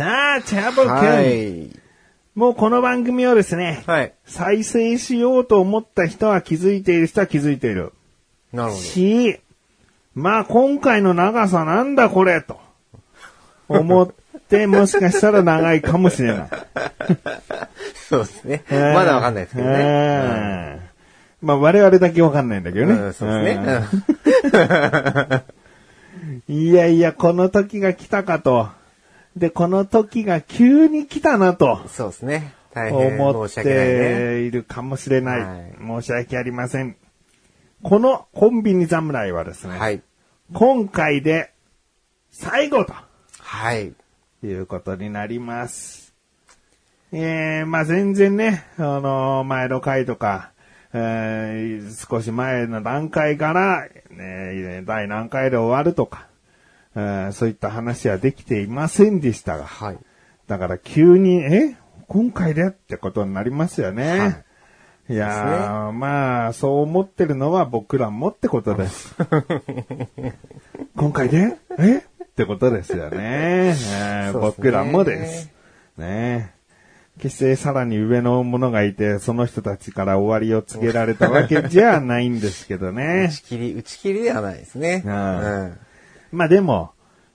さあ、チャボくん、はい。もうこの番組をですね、はい。再生しようと思った人は気づいている人は気づいている。なるほど。し、まあ今回の長さなんだこれと 思って、もしかしたら長いかもしれない。そうですね。まだわかんないですけどね。ね。まあ我々だけわかんないんだけどね。うん、そうですね。いやいや、この時が来たかと。で、この時が急に来たなとうんそうですね。大変思っ申し訳ないね。ているかもしれない。はい申し訳ありません。このコンビニ侍はですね、はい。今回で最後とはい。いうことになります。えー、まあ全然ね、あの前の回とか、えー少し前の段階から、ね、第何回で終わるとか、えーそういった話はできていませんでしたが、はい。だから急に、え？今回でってことになりますよね。はいい、やー、まあ、そう思ってるのは僕らもってことです。今回で？え？ってことですよね。ね僕らもです。ね決してさらに上の者がいて、その人たちから終わりを告げられたわけじゃないんですけど打ね。ち切り、打ち切りではないですね。うんうん。まあでも、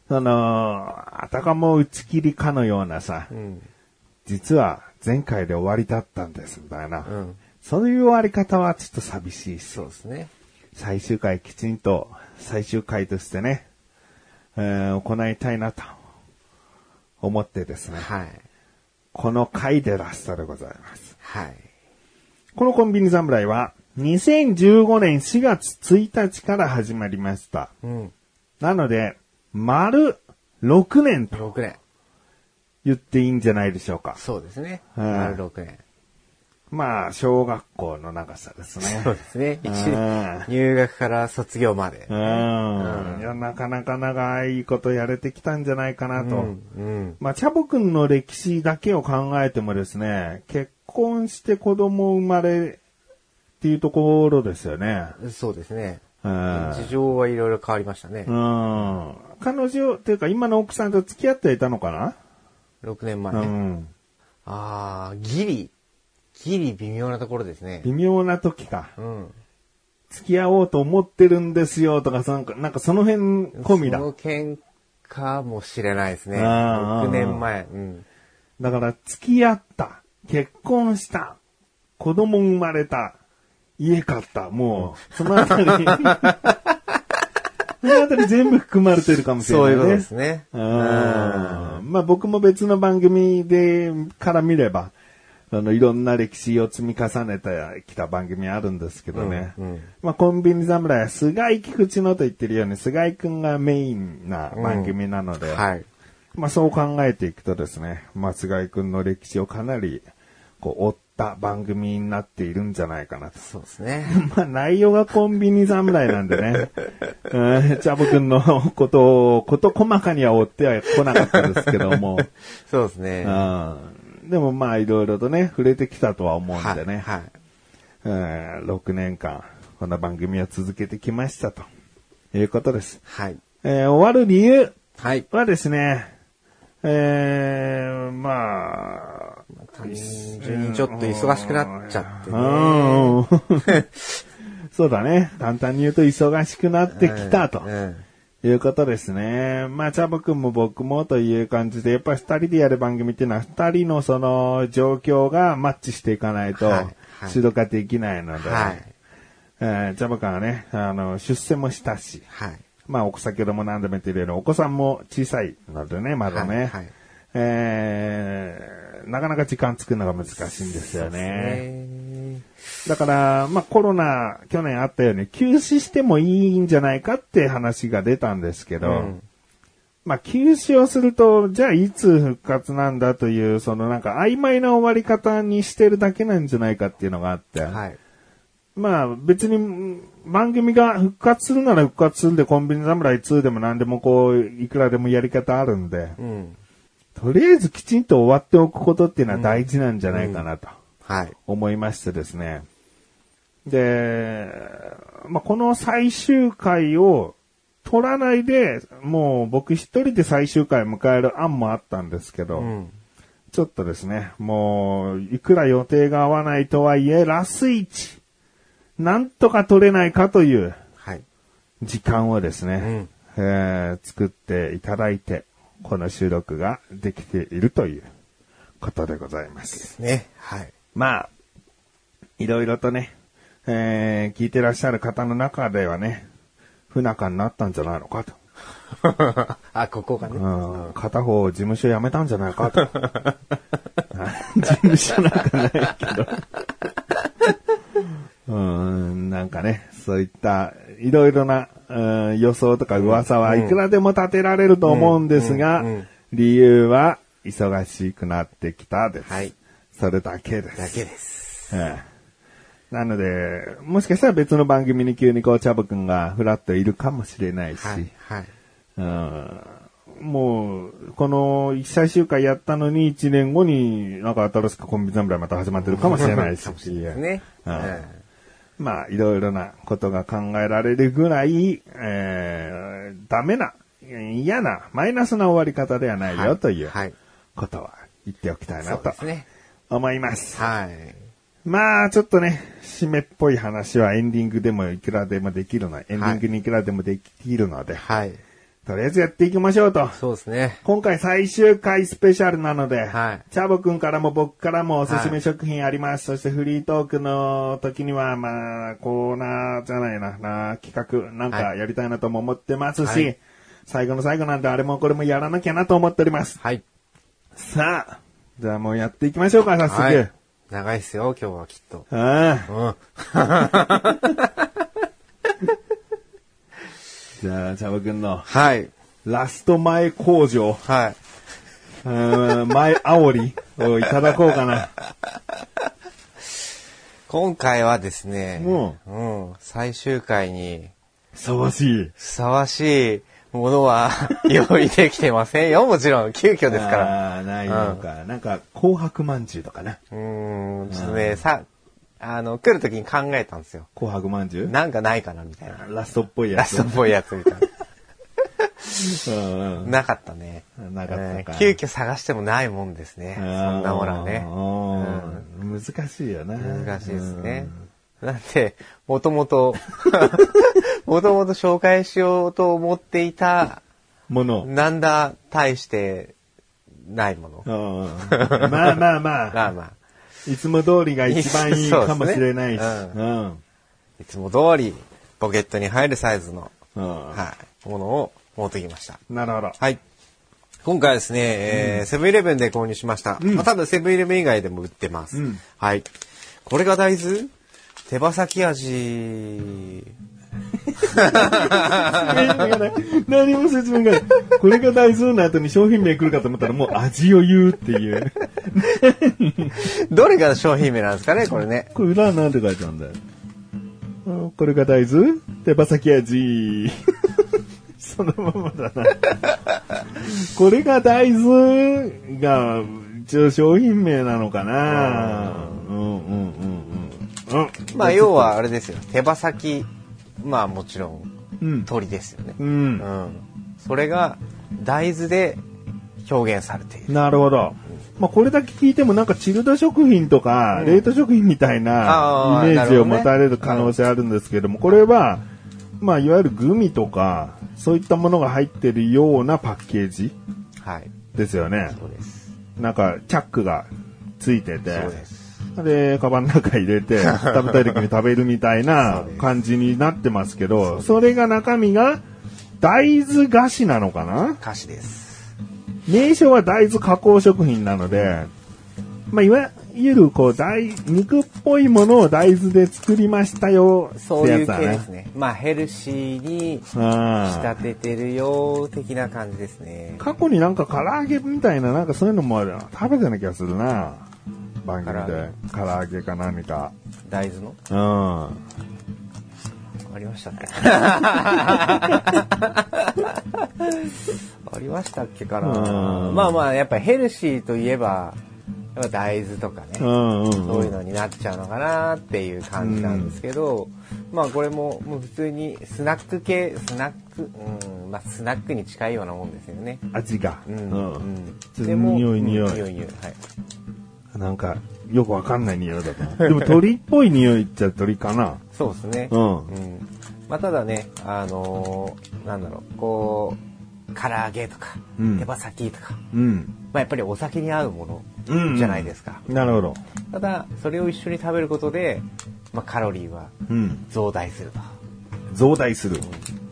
その、あたかも打ち切りかのようなさ、うん。実は前回で終わりだったんです、みたいな。うん。そういう終わり方はちょっと寂しいしそうですね。最終回きちんと最終回としてね、えー行いたいなと思ってですね、はい。この回でラストでございます。はい。このコンビニ侍は2015年4月1日から始まりました。うん。なので、丸6年と6年。言っていいんじゃないでしょうか。そうですね。はい丸6年。まあ、小学校の長さですね。そうですね。一うん 入学から卒業までう。ん。いや、なかなか長いことやれてきたんじゃないかなと。うん。まあ、チャボくんの歴史だけを考えてもですね、結婚して子供生まれっていうところですよね。うん。そうですね。うん。事情はいろいろ変わりましたねう。ん。彼女、っていうか今の奥さんと付き合っていたのかな？6年前ね。うん。ああ、ギリ。ギリ微妙なところですね。微妙な時か。うん。付き合おうと思ってるんですよとか、なんか、なんかその辺込みだそ。の喧嘩もしれないですね。あー6年前。うん。だから、付き合った、結婚した、子供生まれた、家買った、もう、そのあたり、そのあたり全部含まれてるかもしれないね。そういうことですね。うんまあ僕も別の番組で、から見れば、あの、いろんな歴史を積み重ねてきた番組あるんですけどね。うんうんまあコンビニ侍は菅井菊池のと言ってるように、菅井くんがメインな番組なので、はい。まあそう考えていくとですね、松貝くんの歴史をかなり、こう、追った番組になっているんじゃないかなと。そうですね。まあ内容がコンビニ侍なんでね、うんチャボくんのことを、こと細かには追っては来なかったですけども、そうですね。うんでもまあいろいろとね、触れてきたとは思うんでね、はい。うん6年間、この番組を続けてきましたということです。はい。えー終わる理由はい。はですね、えー、まあ、単純にちょっと忙しくなっちゃってね。うん そうだね。簡単に言うと忙しくなってきたとうん。いうことですね。まあ、チャボくんも僕もという感じで、やっぱり二人でやる番組っていうのは二人のその状況がマッチしていかないとはいはい収録ができないので、はい。えーチャボくんはね、あの、出世もしたし、はい。まあ、お先ほども何度も言ってるように、お子さんも小さいのでね、まだね。はいはいえーなかなか時間作るのが難しいんですよね。ねだから、まあコロナ、去年あったように休止してもいいんじゃないかって話が出たんですけど、うんまあ、休止をすると、じゃあいつ復活なんだという、そのなんか曖昧な終わり方にしてるだけなんじゃないかっていうのがあって。はい。まあ別にん番組が復活するなら復活するんでコンビニ侍2でも何でもこう、いくらでもやり方あるんで、うん。とりあえずきちんと終わっておくことっていうのは大事なんじゃないかなとはい。思いましてですね。で、まあこの最終回を取らないで、もう僕一人で最終回を迎える案もあったんですけど、うん。ちょっとですね、もう、いくら予定が合わないとはいえ、ラスイチ、なんとか取れないかというはい。時間をですね、えー作っていただいて、この収録ができているということでございます。ね。はい。まあ、いろいろとね、えー聞いてらっしゃる方の中ではね、不仲になったんじゃないのかと。あ、ここがね。うん片方事務所辞めたんじゃないかと。事務所なんかないけど。うん、なんかね、そういったいろいろな、うん予想とか噂はいくらでも立てられると思うんですが、理由は忙しくなってきたです。はいそれだけです。だけです。ええなので、もしかしたら別の番組に急にこう、チャボくんがフラッといるかもしれないし、はい。はい。うんもう、この最終回やったのに1年後になんか新しくコンビ侍また始まってるかもしれないし。かもしれないですね。うんうんまあ、いろいろなことが考えられるぐらい、えー、ダメな、嫌な、マイナスな終わり方ではないよというはい。ことは言っておきたいなと。思います。はい。まあ、ちょっとね、締めっぽい話はエンディングでもいくらでもできるの、エンディングにいくらでもできるので、はい。とりあえずやっていきましょうと。そうですね。今回最終回スペシャルなので、はいチャボくんからも僕からもおすすめ食品あります。そしてフリートークの時には、まあ、コーナーじゃないな、な企画なんかはいやりたいなとも思ってますし、はい最後の最後なんであれもこれもやらなきゃなと思っております。はい。さあ、じゃあもうやっていきましょうか、早速。はい。長いですよ、今日はきっと。ああうん。じゃあ、チャボくんのはい。ラスト前工場、はい。うーん前煽りをいただこうかな。今回はですね、ううん、最終回にふさわしい。ふさわしいものは 用意できてませんよ、もちろん。急遽ですから。ああ、ないのか。なんか、紅白まんじゅうとかな。うーん、ちょっとね、さ、あの、来るときに考えたんですよ。紅白まんじゅう？なんかないかな、みたいな。ラストっぽいやつ。ラストっぽいやつみたいうんうんな。なかったね。なかったかえー急遽探してもないもんですね。そんなものはね。うん難しいよな。難しいですね。なんで、もともと、もともと紹介しようと思っていた、うん。もの。なんだ、大して、ないもの。うんまあまあまあ、まあまあ、いつも通りが一番いいかもしれないし。ううん。いつも通り、ポケットに入るサイズの、うんはい、ものを持ってきました。なるほど。はい。今回はですね、えーセブンイレブンで購入しました。まあ多分セブンイレブン以外でも売ってます。うんはい。これが大豆？手羽先味。何も説明がない。これが大豆の後に商品名来るかと思ったらもう味を言うっていう。どれが商品名なんですかね、これね。これ裏は何て書いてあるんだよ。あこれが大豆？手羽先味。そのままだな。これが大豆が、一応商品名なのかなうんうんうんうん。うん。まあ要はあれですよ。手羽先、まあもちろんうん。鳥ですよね。う。うんん。それが大豆で表現されている。なるほど。まあ、これだけ聞いてもなんかチルド食品とか、冷凍食品みたいなイメージを持たれる可能性あるんですけども、これは、まあ、いわゆるグミとか、そういったものが入ってるようなパッケージはい。ですよね。そうです。なんか、チャックがついててそう、でカバンの中入れて、食べたい時に食べるみたいな感じになってますけど、それが中身が大豆菓子なのかな？歌詞です。名称は大豆加工食品なので、まあ、いわゆる、こう、大、肉っぽいものを大豆で作りましたよそういう。系ですね。まあヘルシーにうん仕立ててるよ的な感じですね。過去になんか唐揚げみたいな、なんかそういうのも食べてな気がするな。番組で。唐揚げか何か。大豆の？うん。ありましたっけ？ありましたっけかなうんまあまあ、やっぱヘルシーといえば、やっぱ大豆とかね、うんうん、そういうのになっちゃうのかなっていう感じなんですけど、まあこれももう普通にスナック系、スナック、うん、まあスナックに近いようなもんですよね。味が。うん。うんうんちょっと匂い匂いうん匂い匂い。はい。なんか、よくわかんない匂いだと。でも鳥っぽい匂いっちゃ鳥かな。そうですね。うんうん。まあただね、あのーなんだろう、こう、唐揚げとか、うん手羽先とか、うん。まあやっぱりお酒に合うもうんのじゃないですか。なるほど。ただ、それを一緒に食べることで、まあカロリーはうん。増大すると。増大する。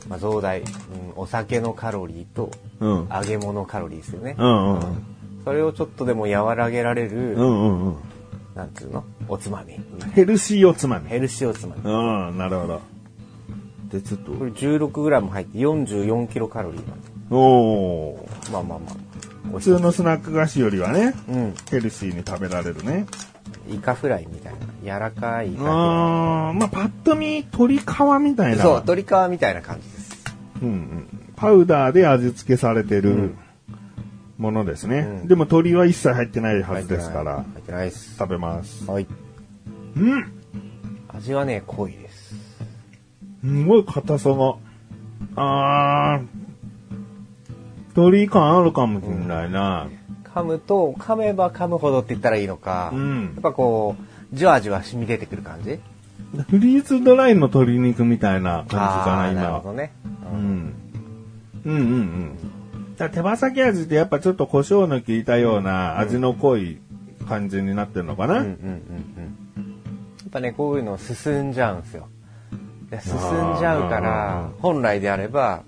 まあ増大、うん、お酒のカロリーとうん。揚げ物カロリーですよね。うんうんうん。それをちょっとでも和らげられる、うんうんうん。なんつうの？おつまみ。ヘルシーおつまみ。ヘルシーおつまみ。うん、なるほど。で、ちょっと、これ 16g 入って44キロカロリーなんです。おーまあまあまあ。普通のスナック菓子よりはね、うん。ヘルシーに食べられるね。イカフライみたいな。柔らかいイカフラあー、まあ、パッと見、鶏皮みたいイ。な。そう、鶏皮みたいな感じです。うんうん。パウダーで味付けされてるうんものですね。うんでも鶏は一切入ってないはずですから入、ってないです。食べます。はい。うん味はね、濃いです。すごい硬さが。あー、鶏感あるかもしれないな。噛むと、噛めば噛むほどって言ったらいいのか、うんやっぱこう、じわじわ染み出てくる感じフリーズドライの鶏肉みたいな感じかな、あーなるほ今。どね。うん。うんうんうん。だ手羽先味ってやっぱちょっと胡椒の効いたような味の濃い感じになってるのかな、うんうんうんうん。やっぱね、こういうの進んじゃうんですよ。で進んじゃうかあら、本来であれば、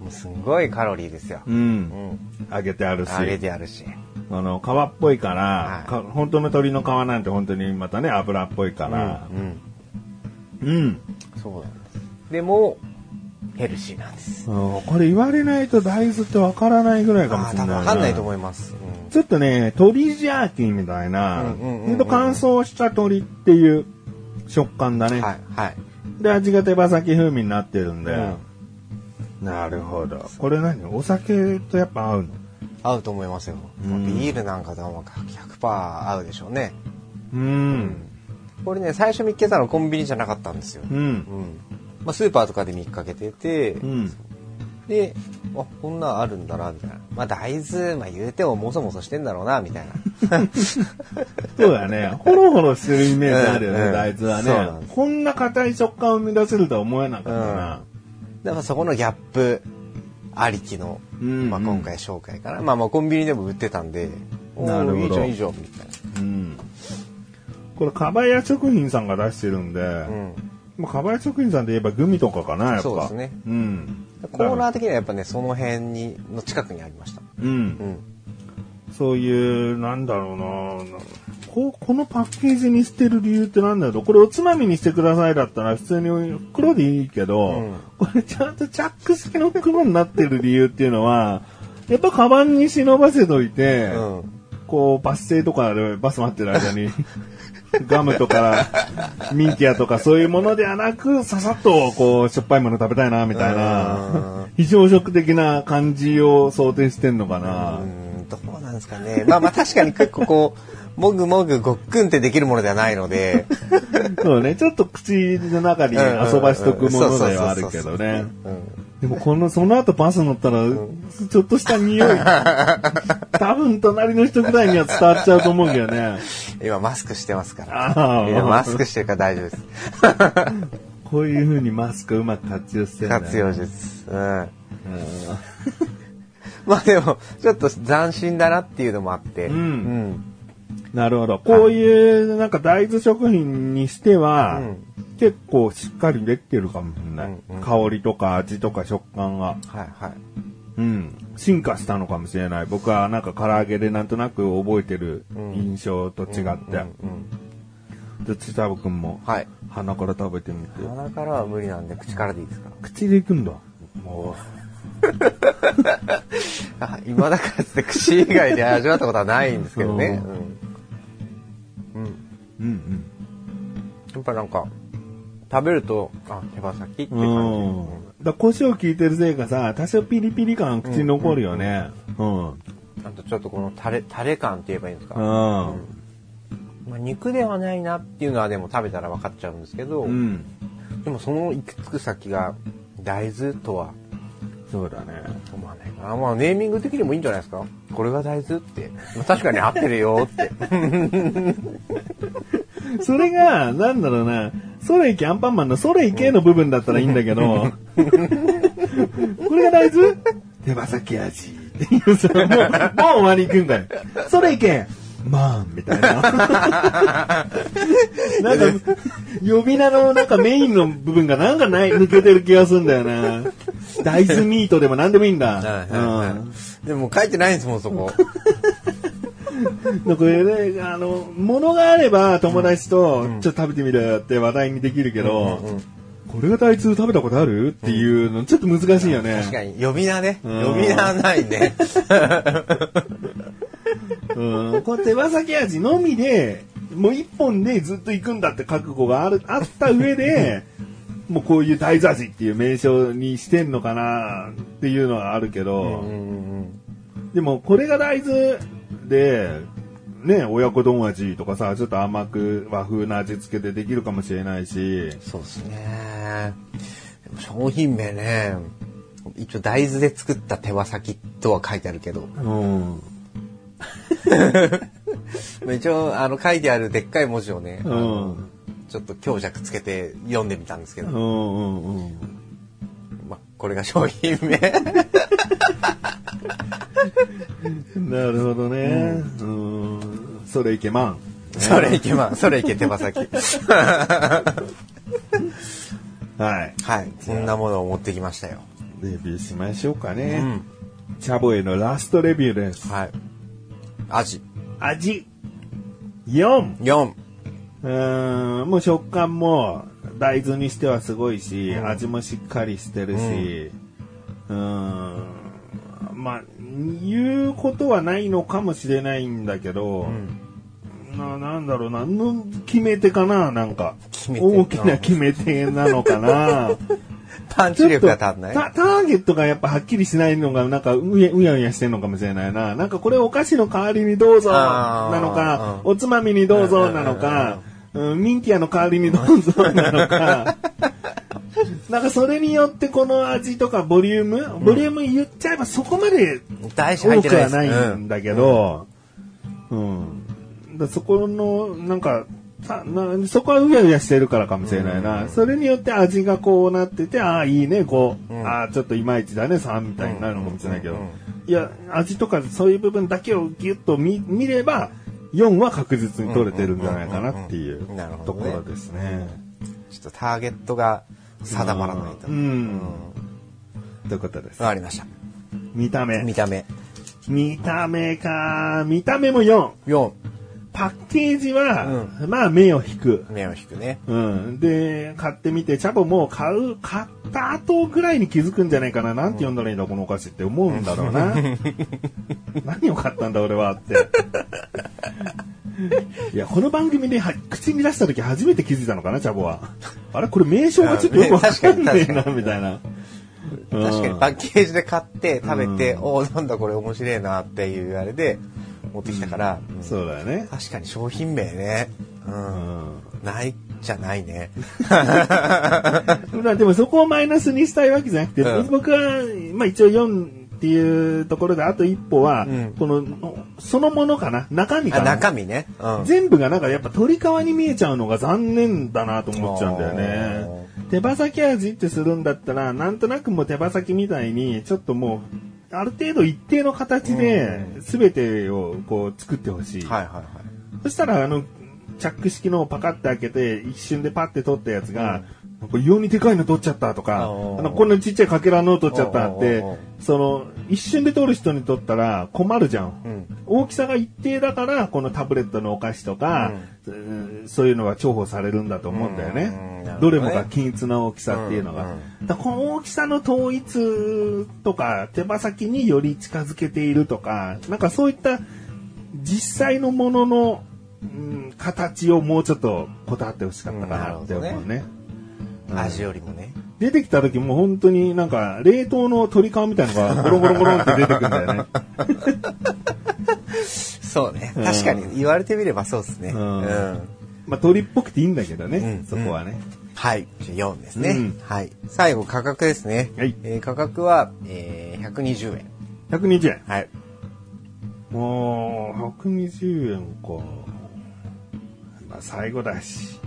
もうすんごいカロリーですよ。うん。うん。揚げてあるし。揚げてあるし。あの、皮っぽいから、はいか本当の鶏の皮なんて本当にまたね、油っぽいから。うん。うん。そうなんです。でも、ヘルシーなんです。うんこれ言われないと大豆ってわからないぐらいかもしれない分わかんないと思います。うんちょっとね、鶏ジャーキーみたいな、うんうんうんうんほんと乾燥した鶏っていう食感だね。はい、はい。で、味が手羽先風味になってるんで。うなるほど。これ何？お酒とやっぱ合うの？合うと思いますよ。うんビールなんかとはもう100%合うでしょうね。うん。これね、最初見っけたのコンビニじゃなかったんですよ。う。うんん。まあ、スーパーとかで見かけてて、うん。で、あ、こんなんあるんだな、みたいな。まあ、大豆、まあ、言うてももそもそしてんだろうな、みたいな。そうだね。ホロホロしてるイメージあるよね、うんうん大豆はねこんな硬い食感を生み出せるとは思えなかったな。だからそこのギャップありきの、うんまあ、今回紹介かな。まあ、まあ、コンビニでも売ってたんで、おなるほどーいいじゃん、いいじゃん、みたいうん。これ、かばや食品さんが出してるんで、な。うん。まあ、かばや食品さんで言えばグミとかかな、やっぱ。そうですね。うん。コーナー的にはやっぱね、その辺に、の近くにありました。うんう。ん。そういう、なんだろうなここのパッケージに捨てる理由ってなんだろうこれおつまみにしてくださいだったら普通に袋でいいけど、うんこれちゃんとチャック式の袋になってる理由っていうのは、やっぱカバンに忍ばせといて、うん。こうバス停とかでバス待ってる間に、ガムとか、ミンティアとかそういうものではなく、ささっとこうしょっぱいもの食べたいな、みたいなうん、非常食的な感じを想定してんのかな。うん、どうなんですかね。まあまあ確かに結構こう、もぐもぐごっくんってできるものではないので、そうね、ちょっと口の中に遊ばしとくものではあるけどね。うん。でもこの、その後バス乗ったら、ちょっとした匂い、多分隣の人ぐらいには伝わっちゃうと思うけどね。今マスクしてますから。マスクしてるから大丈夫です。こういう風にマスクうまく活用してるね活用です。うん。うんまあでも、ちょっと斬新だなっていうのもあって。うんうん。なるほど。こういう、なんか大豆食品にしては、うん結構しっかりできてるかもしれない。うんうん香りとか味とか食感が。はいはい。うん。進化したのかもしれない。僕はなんか唐揚げでなんとなく覚えてるうん印象と違って。うんうんじゃあ、ちたぶくんも、はい。鼻から食べてみて。鼻からは無理なんで、口からでいいですか？口でいくんだ。もう。あ 今だからっつって口以外で味わったことはないんですけどね。うん。うん。うんうん。やっぱなんか、食べると、あ、手羽先って感じ。うん。だ胡椒効いてるせいかさ、多少ピリピリ感口に残るよね。うん。あとちょっとこのタレ、タレ感って言えばいいんですか？うん。まあ、肉ではないなっていうのはでも食べたら分かっちゃうんですけど、うん。でもそのいくつく先が大豆とはそうだね。思わないかな。まあネーミング的にもいいんじゃないですか？これが大豆って。まあ確かに合ってるよって。それが、なんだろうな、ソレイケアンパンマンのソレイケの部分だったらいいんだけど、これが大豆？手羽先味 もう、もう終わり行くんだよ。ソレイケマンみたいな。なんか、呼び名のなんかメインの部分がなんかない、抜けてる気がするんだよな。大豆ミートでも何でもいいんだ。はいはいはいでも書いてないんですもん、そこ。うん。これね、あの、物があれば友達と、ちょっと食べてみるって話題にできるけど、うんうんこれが大豆食べたことある？っていうの、ちょっと難しいよね。確かに、呼び名ね。うん呼び名はないね。うん。こう手羽先味のみで、もう一本でずっと行くんだって覚悟がある、あった上で、もうこういう大豆味っていう名称にしてんのかなっていうのはあるけど、でもこれが大豆で、ね、親子丼味とかさ、ちょっと甘く和風な味付けでできるかもしれないし、そうですね。商品名ね、一応大豆で作った手羽先とは書いてあるけど、うん。ま あ一応あの書いてあるでっかい文字をね、あうのん。ちょっと強弱つけて読んでみたんですけど、うんうんうん。まあこれが商品名。なるほどね。うん。それいけまん。それいけまあ、それいけ手羽先。はい。はい、そんなものを持ってきましたよ。レビューしましょうかうね。ん。チャボへのラストレビューです。はい。味。味。4。4。うーん、もう食感も大豆にしてはすごいし、うん味もしっかりしてるし、うーん、まあ、言うことはないのかもしれないんだけど、ななんだろうな、の決め手かな、なんか。大きな決め手なのかな。パンチ力が足んない？タターゲットがやっぱはっきりしないのが、なんかうやうやうやしてんのかもしれないな。なんかこれお菓子の代わりにどうぞなのか、うんおつまみにどうぞなのか、うんミンティアの代わりにどうぞ なのか。なんかそれによってこの味とかボリューム、ボリューム言っちゃえばそこまで多くはないんだけど、うん。だそこの、なんか、さなそこはうやうやしてるからかもしれないな。それによって味がこうなってて、ああ、いいね、こう、うんああ、ちょっといまいちだね、3みたいになるのかもしれないけどうんうんうん。いや、味とかそういう部分だけをギュッと見見れば、4は確実に取れてるんじゃないかなっていうところですね。ちょっとターゲットが定まらないと。うんということですわ。かりました。見た目。見た目。見た目か。見た目も4。4。パッケージは、まあ目を引く。目を引くね。うん。で、買ってみて、チャボも買う、買った後ぐらいに気づくんじゃないかな。なんて読んだらいいんだ、このお菓子って思うんだろうな。何を買ったんだ、俺はって。いや、この番組では口に出した時初めて気づいたのかな、チャボは。あれ？これ名称がちょっとよくわかんな、確かにみたいな。確かにパッケージで買って食べて、おおなんだこれ面白いなっていうあれで持ってきたから、うんそうだよね。確かに商品名ね。う。うんん。ないじゃないね。まあでもそこをマイナスにしたいわけじゃなくて、うん僕は、まあ一応4っていうところであと一歩は、うんこの、そのものかな？中身かあ、な中身ね。うん。全部がなんかやっぱ鳥皮に見えちゃうのが残念だなと思っちゃうんだよね。手羽先味ってするんだったら、なんとなくもう手羽先みたいに、ちょっともう、ある程度一定の形で、全てをこう作ってほしい。はいはいはい。そしたら、あの、チャック式のをパカって開けて、一瞬でパッて取ったやつが、なんか異様にでかいの取っちゃったとか、あのこんなちっちゃいかけらの取っちゃったってその、一瞬で取る人にとったら困るじゃん。うん。大きさが一定だから、このタブレットのお菓子とか、うんそういうのは重宝されるんだと思うんだよね。うんどどねれもが均一な大きさっていうのが。だこの大きさの統一とか、手羽先により近づけているとか、なんかそういった実際のものの、うん形をもうちょっとこだわってほしかったかなって思ううんね。うん味よりもね。出てきた時も本当になんか冷凍の鶏皮みたいのが ゴロゴロゴロって出てくるんだよね。そうね。うん確かに言われてみればそうですね。ううんん。まあ鳥っぽくていいんだけどね、うんそこはね。はい。じゃあ4ですね。うんはい。最後価格ですね。はいえー価格は、えー、120円。120円。はい。もう、120円か。まあ最後だし。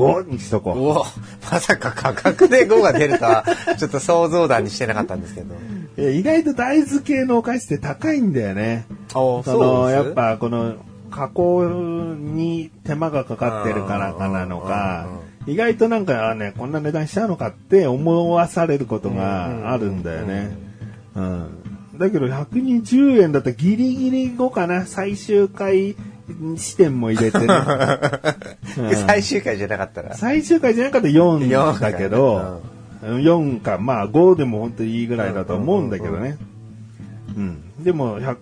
5にしとこう。おおまさか価格で5が出るとは、ちょっと想像だにしてなかったんですけど。え意外と大豆系のお菓子って高いんだよね。おその、やっ、ぱこの、加工に手間がかかってるからかなのかうん、意外となんかね、こんな値段しちゃうのかって思わされることがあるんだよね。うん。だけど120円だったらギリギリ後かな、最終回視点も入れてね。う ん最終回じゃなかったら。最終回じゃなかったら4 4だけど、4か、まあ5でも本当にいいぐらいだと思うんだけどね。うん。でも、100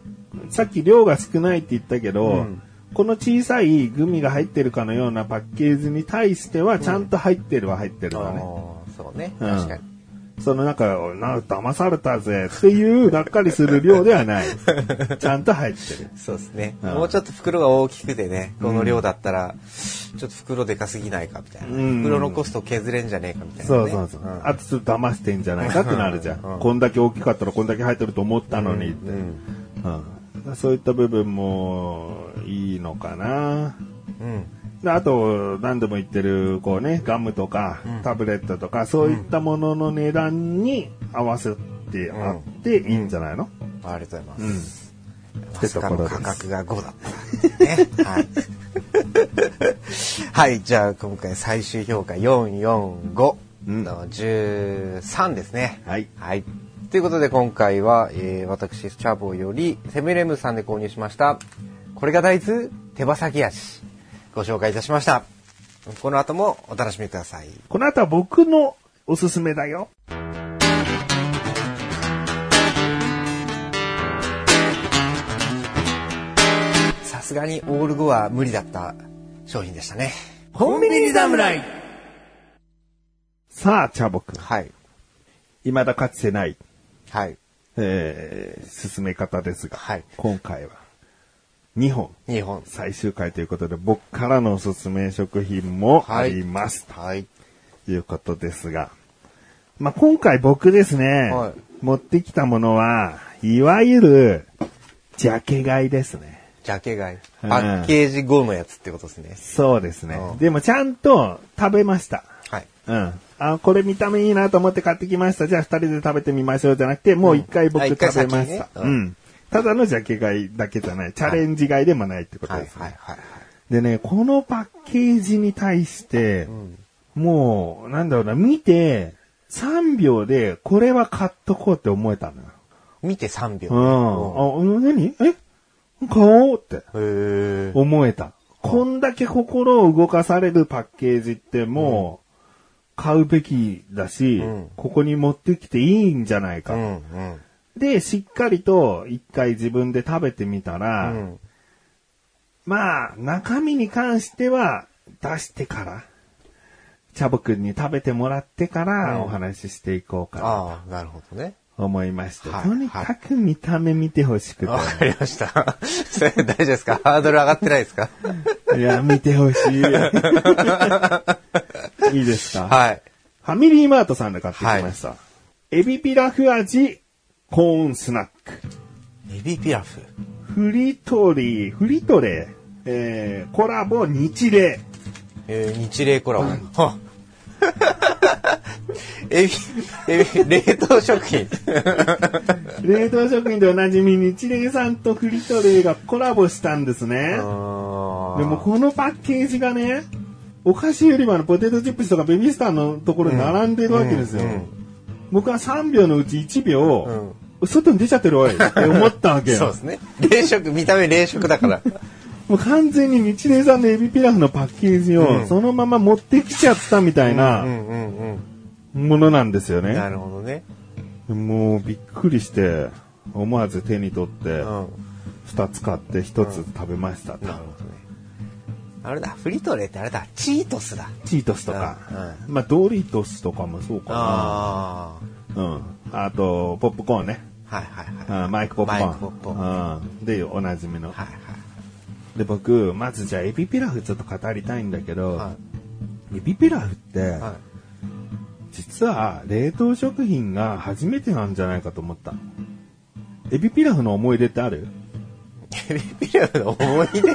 さっき量が少ないって言ったけど、うんこの小さいグミが入ってるかのようなパッケージに対しては、ちゃんと入ってるは入ってるわね。あーそうね。うん確かに。そのなんか、な、騙されたぜっていう、がっかりする量ではない。ちゃんと入ってる。そうですね。うんもうちょっと袋が大きくてね、この量だったら、ちょっと袋でかすぎないかみたいな。うん袋のコスト削れんじゃねえかみたいな、ね。そうそうそう。んあとちょっと騙してんじゃないかってなるじゃん。うんこんだけ大きかったらこんだけ入ってると思ったのにって。うん。うんそういった部分もいいのかな。うん。であと、何度も言ってる、こうね、ガムとか、タブレットとか、そういったものの値段に合わせてあっていいんじゃないの、ありがとうございうん、ます。まさかの価格が5だった。ね。はい。はい、じゃあ今回最終評価445うんの13ですね。はいはい。ということで今回は、えー私、チャボよりセミレムさんで購入しました。これが大豆手羽先味。ご紹介いたしました。この後もお楽しみください。この後は僕のおすすめだよ。さすがにオール5は無理だった商品でしたね。コンビニ侍さあ、チャボくん。はい。未だかつてない、はい。えー、進め方ですが、はい今回は2本2本。最終回ということで僕からのおすすめ食品もあります。はい。ということですが、まあ、今回僕ですね、はい持ってきたものは、いわゆる、ジャケ買いですね。ジャケ買い。うんパッケージ後のやつってことですね。そうですねう。んでもちゃんと食べました。はい。うん。あ、これ見た目いいなと思って買ってきました。じゃあ二人で食べてみましょうじゃなくて、もう一回僕食べました。ううんん。ただのジャケ買いだけじゃない。チャレンジ買いでもないってことはい。ですね。はい。はい。でね、このパッケージに対して、もう、なんだろうな、見て、3秒で、これは買っとこうって思えたのよ。見て3秒。うん。あ、何？え？買おうってへえ。思えた。こんだけ心を動かされるパッケージってもう、買うべきだし、うんここに持ってきていいんじゃないか。うん。うん。で、しっかりと一回自分で食べてみたら、うん。まあ、中身に関しては出してから、チャボくんに食べてもらってからうんお話ししていこうかなああ、なるほどね。と思いまして、はいとにかく見た目見てほしくて、わかりました。そ れ大丈夫ですか？ハードル上がってないですか？いや、見てほしい。いいですか？はい。ファミリーマートさんで買ってきました。エビピラフ味コーンスナック。エビピラフ。フリトリー、フリトレー、えー、コラボ日例。えー、日霊コラボ。はエビ、エビ、冷凍食品。冷凍食品でおなじみ日霊さんとフリトレーがコラボしたんですね。ででもこのパッケージがね、お菓子売り場のポテトチップスとかベビースターのところに並んでるわけですよ。うんうん僕は3秒のうち1秒、う外に出ちゃってるわいって思ったわけよ。そうですね。冷食、見た目冷食だから。もう完全に日霊さんのエビピラフのパッケージをうんそのまま持ってきちゃったみたいうんなうんうんものなんですようん。なね。るほどね。もうびっくりして、思わず手に取ってうん。、なる2つ買って1つ食べましたと。ほどね。あれだ、フリトレってあれだ、チートスだ。チートスとか、うまあドリトスとかもそうかあな。うん。あと、ポップコーンね。あ。はいはいはい。うんマイクポップコーン。マイクポップコーうん。で、おなじみの。はいで、僕、まずじゃあエビピラフちょっと語りたいんだけど、はい。はエビピラフって、い。はい。実は冷凍食品が初めてなんじゃないかと思った。エビピラフの思い出ってある？エビピラフの思い出？あ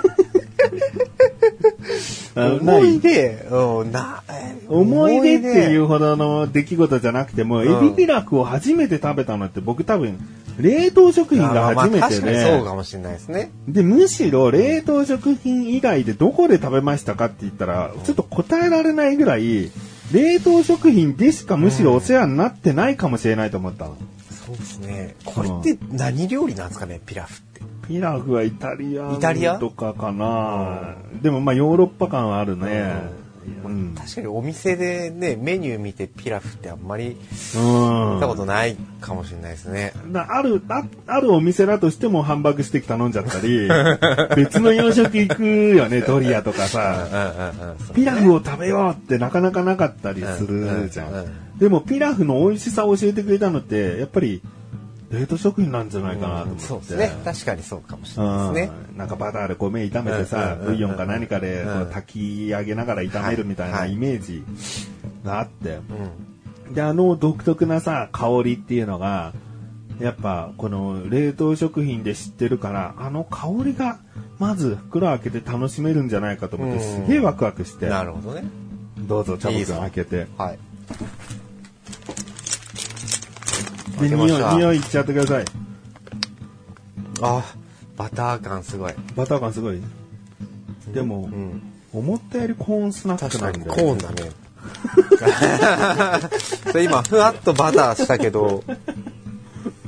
思い出うん、な、え思い出っていうほどの出来事じゃなくても、んエビピラフを初めて食べたのって僕多分、冷凍食品が初めてまあ確かにそうで、かもしれないですね。で、むしろ冷凍食品以外でどこで食べましたかって言ったら、ちょっと答えられないぐらい、冷凍食品でしかむしろお世話になってないかもしれないと思ったの。そうですね。これって何料理なんですかね、ピラフって。ピラフはイタリアイタリア？とかかな、でもまあヨーロッパ感はあるね。うん。確かにお店でね、メニュー見てピラフってあんまりうん見たことないかもしれないですね。だあるあ、あるお店だとしてもハンバーグステーキ頼んじゃったり、別の洋食行くよね、ドリアとかうんさ。ピラフを食べようってなかなかなかったりするじゃうんうんん。でもピラフの美味しさを教えてくれたのって、やっぱり冷凍食品なんじゃないかなと思って。そうですね。確かにそうかもしれないですね。うんなんかバターで米炒めてさ、ブイヨンか何かで炊き上げながら炒めるみたいはないイメージがあって。うん。で、あの独特なさ、香りっていうのが、やっぱこの冷凍食品で知ってるから、あの香りがまず袋開けて楽しめるんじゃないかと思って、うんすげえワクワクして、なるほどね。どうぞ茶いいぞ僕開けて。はい。で、匂い、匂いいっちゃってください。あ、バター感すごい。バター感すごい。でも、うん。思ったよりコーンスナックなんだよ。コーンだね。それ今、ふわっとバターしたけど、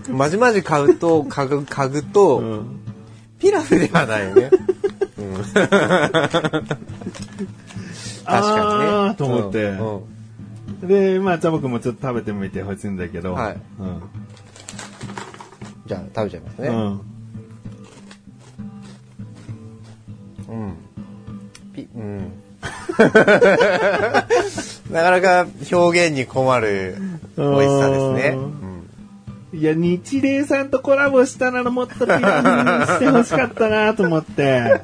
まじまじ買うと、嗅ぐ、嗅ぐと、うんピラフではないよね。うん、確かにね。と思ってうんうんで、まあ、茶僕もちょっと食べてみてほしいんだけど。はいうん。じゃあ、食べちゃいますね。うん。うん。ピ、うん。なかなか表現に困る美味しさですね。うんいや、日霊さんとコラボしたならもっとピラフにしてほしかったなと思って。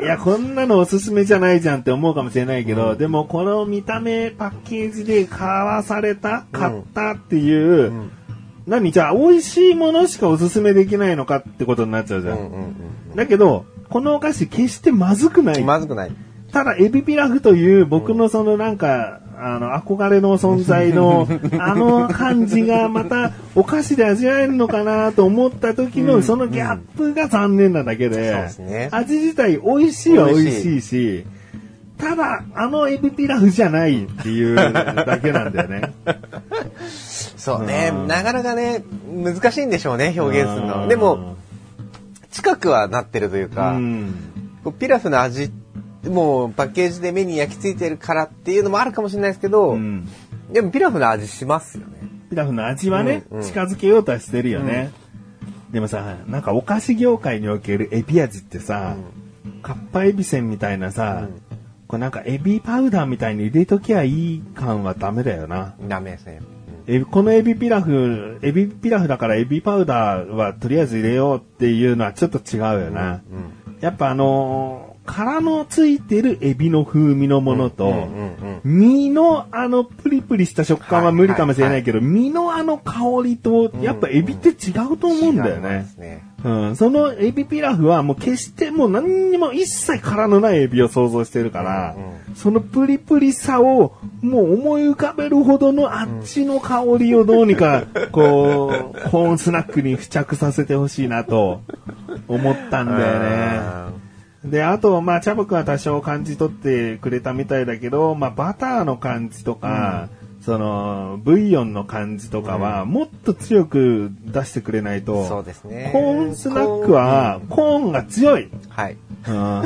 いや、こんなのおすすめじゃないじゃんって思うかもしれないけど、でもこの見た目パッケージで買わされた、買ったっていう、ん何？じゃあ美味しいものしかおすすめできないのかってことになっちゃうじゃん。うんうんだけど、このお菓子決してまずくない。うん。まずくない。ただ、エビピラフという僕のそのなんか、あの、憧れの存在の、あの感じがまたお菓子で味わえるのかなと思った時の、そのギャップが残念なだけで、ね。味自体美味しいは美味しいし、ただ、あのエビピラフじゃないっていうだけなんだよね。そうね。うん。なかなかね、難しいんでしょうね、表現するうん。の。でも、近くはなってるといううか、うピラフの味、もうパッケージで目に焼き付いてるからっていうのもあるかもしれないですけど、うんでもピラフの味しますよね。ピラフの味はね、うんうん近づけようとはしてるよね。でもさ、なんかお菓子業界におけるエビ味ってさ、かっぱエビせんみたいなさ、うんこうなんかエビパウダーみたいに入れときゃいい感はダメだよな。ダメですね。エビこのエビピラフ、エビピラフだからエビパウダーはとりあえず入れようっていうのはちょっと違うよな。うんやっぱあのー殻のついてるエビの風味のものと、身のあのプリプリした食感は無理かもしれないけど、身のあの香りと、やっぱエビって違うと思うんだよね。うん、そのエビピラフはもう決してもう何にも一切殻のないエビを想像してるから、うんそのプリプリさをもう思い浮かべるほどのあっちの香りをどうにか、こう、コーンスナックに付着させてほしいなと思ったんだよね。あで、あと、まあ、チャボくんは多少感じ取ってくれたみたいだけど、まあ、バターの感じとか、その、ブイヨンの感じとかは、もっと強く出してくれないと、そうですね。コーンスナックは、コーンが強い。はい。うん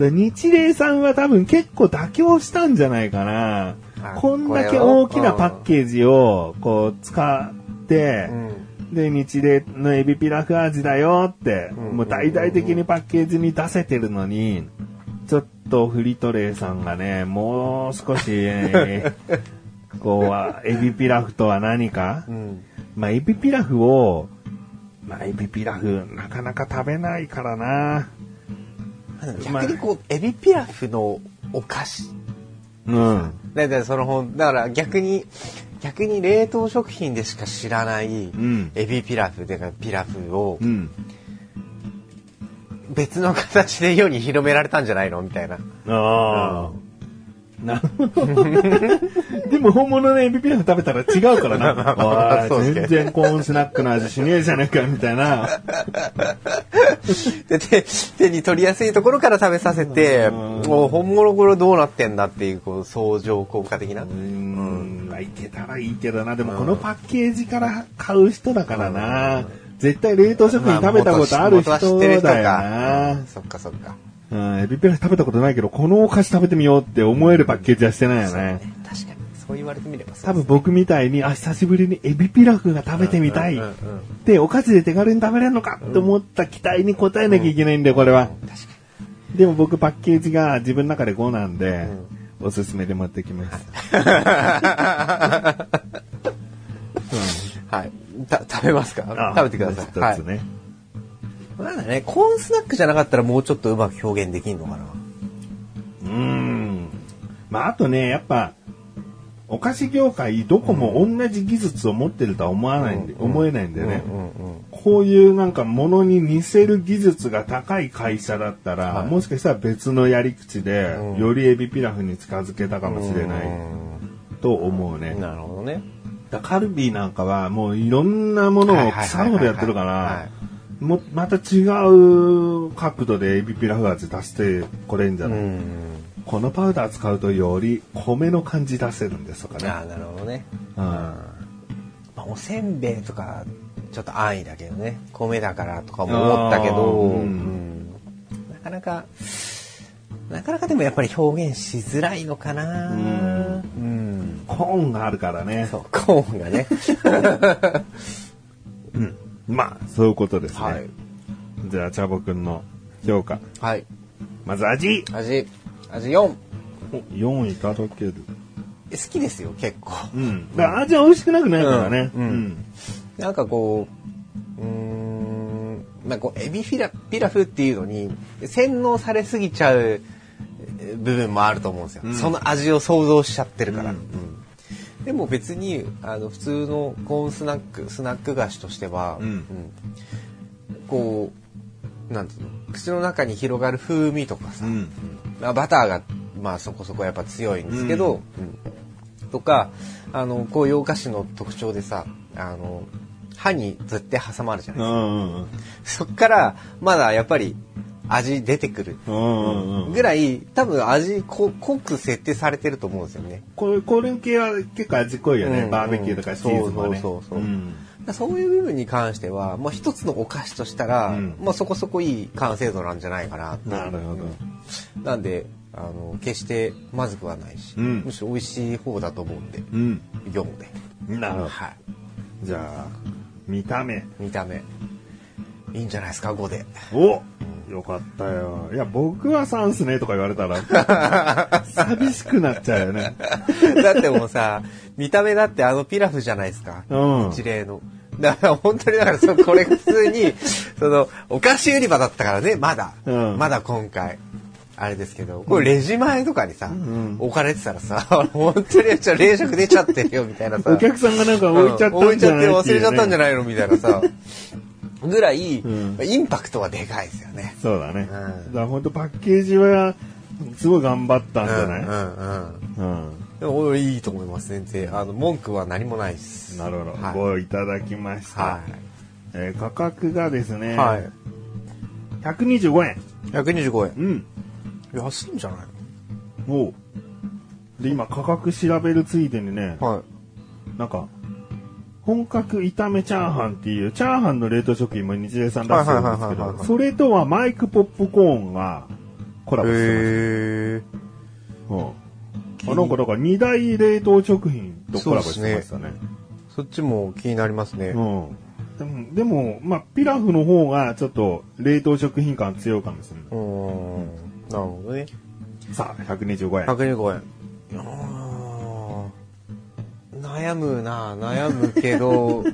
で日霊さんは多分結構妥協したんじゃないかなあ。こんだけ大きなパッケージをこう使って、うん。で、日霊のエビピラフ味だよって、うんもう大々的にパッケージに出せてるのに、ちょっとフリトレイさんがね、もう少し、え ーこう、エビピラフとは何か、うん。まあ、エビピラフを、まあ、エビピラフ、なかなか食べないからな。逆にこう、エビピラフのお菓子。うん。だからその本、だから逆に、逆に冷凍食品でしか知らない、んエビピラフでかピラフをうん。別の形で世に広められたんじゃないのみたいな。ああ。なるほど。でも本物のエビピラフ食べたら違うからな。全然コーンスナックの味しねえじゃねえか、みたいな。で手手に取りやすいところから食べさせて、うんもう本物これどうなってんだっていう、こう、相乗効果的な。うーん。まあいけたらいいけどな。でもこのパッケージから買う人だからな。絶対冷凍食品食べたことある人元は知ってる人だよかな。そっかそっか。うん、エビピラフ食べたことないけど、このお菓子食べてみようって思えるパッケージはしてないよね。確かに。そう言われてみれば多分僕みたいに、あ、久しぶりにエビピラフが食べてみたい。うんうんうんで、お菓子で手軽に食べれるのかって思った期待に応えなきゃいけないんだよ、これは。確かでも僕パッケージが自分の中で5なんで、おすすめで持ってきます。に。はい。た食べますか？あ食べてください。一つ。ね。なんだね、コーンスナックじゃなかったらもうちょっとうまく表現できんのかな。うーん。まあ、あとね、やっぱ、お菓子業界どこも同じ技術を持ってるとは思わないんで、思えないんでね。うんうん。こういうなんか物に似せる技術が高い会社だったら、はいもしかしたら別のやり口で、うんよりエビピラフに近づけたかもしれないと思うね。なるほどね。だカルビーなんかはもういろんなものを腐るほどやってるから、もうまた違う角度でエビピラフ味出してこれんじゃない、うん。このパウダー使うとより米の感じ出せるんですとかね。ああ、なるほどね。うんまあ、おせんべいとか、ちょっと安易だけどね。米だからとかも思ったけど、うんうんなかなか、なかなかでもやっぱり表現しづらいのかな。うん。コーンがあるからね。そう、コーンがね。まあ、そういうことですね。はい。じゃあ、チャボくんの評価。はい。まず味味、味4。4いただける。好きですよ、結構。うん。だから味は美味しくなくないからね。うんうんなんかこう、うーん、まあこう、エビフィラ、ピラフっていうのに、洗脳されすぎちゃうえー部分もあると思うんですよ。んその味を想像しちゃってるから。うんうんでも別に、あの、普通のコーンスナック、スナック菓子としては、うんこう、なんていうの、口の中に広がる風味とかさ、うん。まあ、バターが、まあ、そこそこやっぱ強いんですけど、うんとかあのこういうお菓子の特徴でさあの歯にずって挟まるじゃうないですか、んうんうん。そっからまだやっぱり味出てくるうんうんうん。ぐらい多分味こ濃く設定されてると思うんですよねこれ、これ系は結構味濃いよね。うんバーベキューとかチーズもね。そうそうそうそううんそういう部分に関しては、まあ、一つのお菓子としたら、うんまあ、そこそこいい完成度なんじゃないかなとなるほど。なんであの決してまずくはないし、うんむしろ美味しい方だと思うんでうん。4でなるほど。はいじゃあ、見た目。見た目いいんじゃないですか5で。およかったよ。いや、僕はサンスねとか言われたら、寂しくなっちゃうよね。だってもうさ見た目だってあのピラフじゃないですか、うん。一例の。だから本当にだからそこれが普通にそのお菓子売り場だったからねまだ、うん。まだ今回。あれですけどこれレジ前とかにさ、ん。置かれてたらさ 本当にちょ冷食出ちゃってるよみたいなさ。お客さんがなんか置いちゃった置いちゃってんじゃない忘れちゃったんじゃないないのみたいなさぐらい、んインパクトはでかいですよねそうだね。んだ本当パッケージは、すごい頑張ったんじゃない？うんうんうんうん。でも俺いいと思います全然あの文句は何もないですなるほど。はい5いただきました。はいえー価格がですね、はい。125円。125円。うん。安いんじゃない？おうで、今価格調べるついでにね、のはい。なんか、本格炒めチャーハンっていう、チャーハンの冷凍食品も日清さん出してるんですけど、それとはマイクポップコーンがコラボしてます。へうんあなんかだから二大冷凍食品とコラボしてましたね。そっちも気になりますね。うん。でも、でもまあ、ピラフの方がちょっと冷凍食品感強いかもしれない。うん。なるほどね。さあ、125円。125円。悩むな、悩むけど、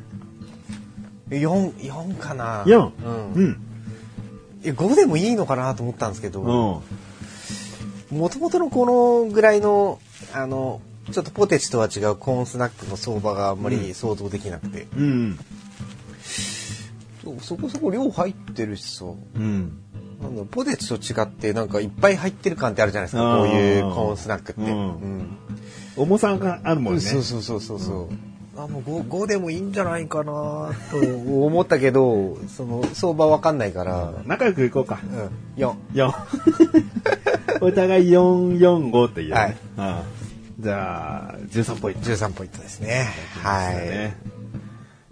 4、4かな。4。うん。うん。いや5でもいいのかなと思ったんですけど、うん。もともとのこのぐらいの、あの、ちょっとポテチとは違うコーンスナックの相場があんまり想像できなくて、うん。そそこそこ量入ってるしさ、うん。なんだポテチと違ってなんかいっぱい入ってる感ってあるじゃないですか、こういうコーンスナックって。うんうん重さがあるもんね。そうそうそうそうそう。あもう 5, 5でもいいんじゃないかなと思ったけど、その相場わかんないから、仲良くいこうか。うん、4。4。お互い4、4、5っていう、ね。はいうんじゃあ、13ポイント。13ポイントですね。はね。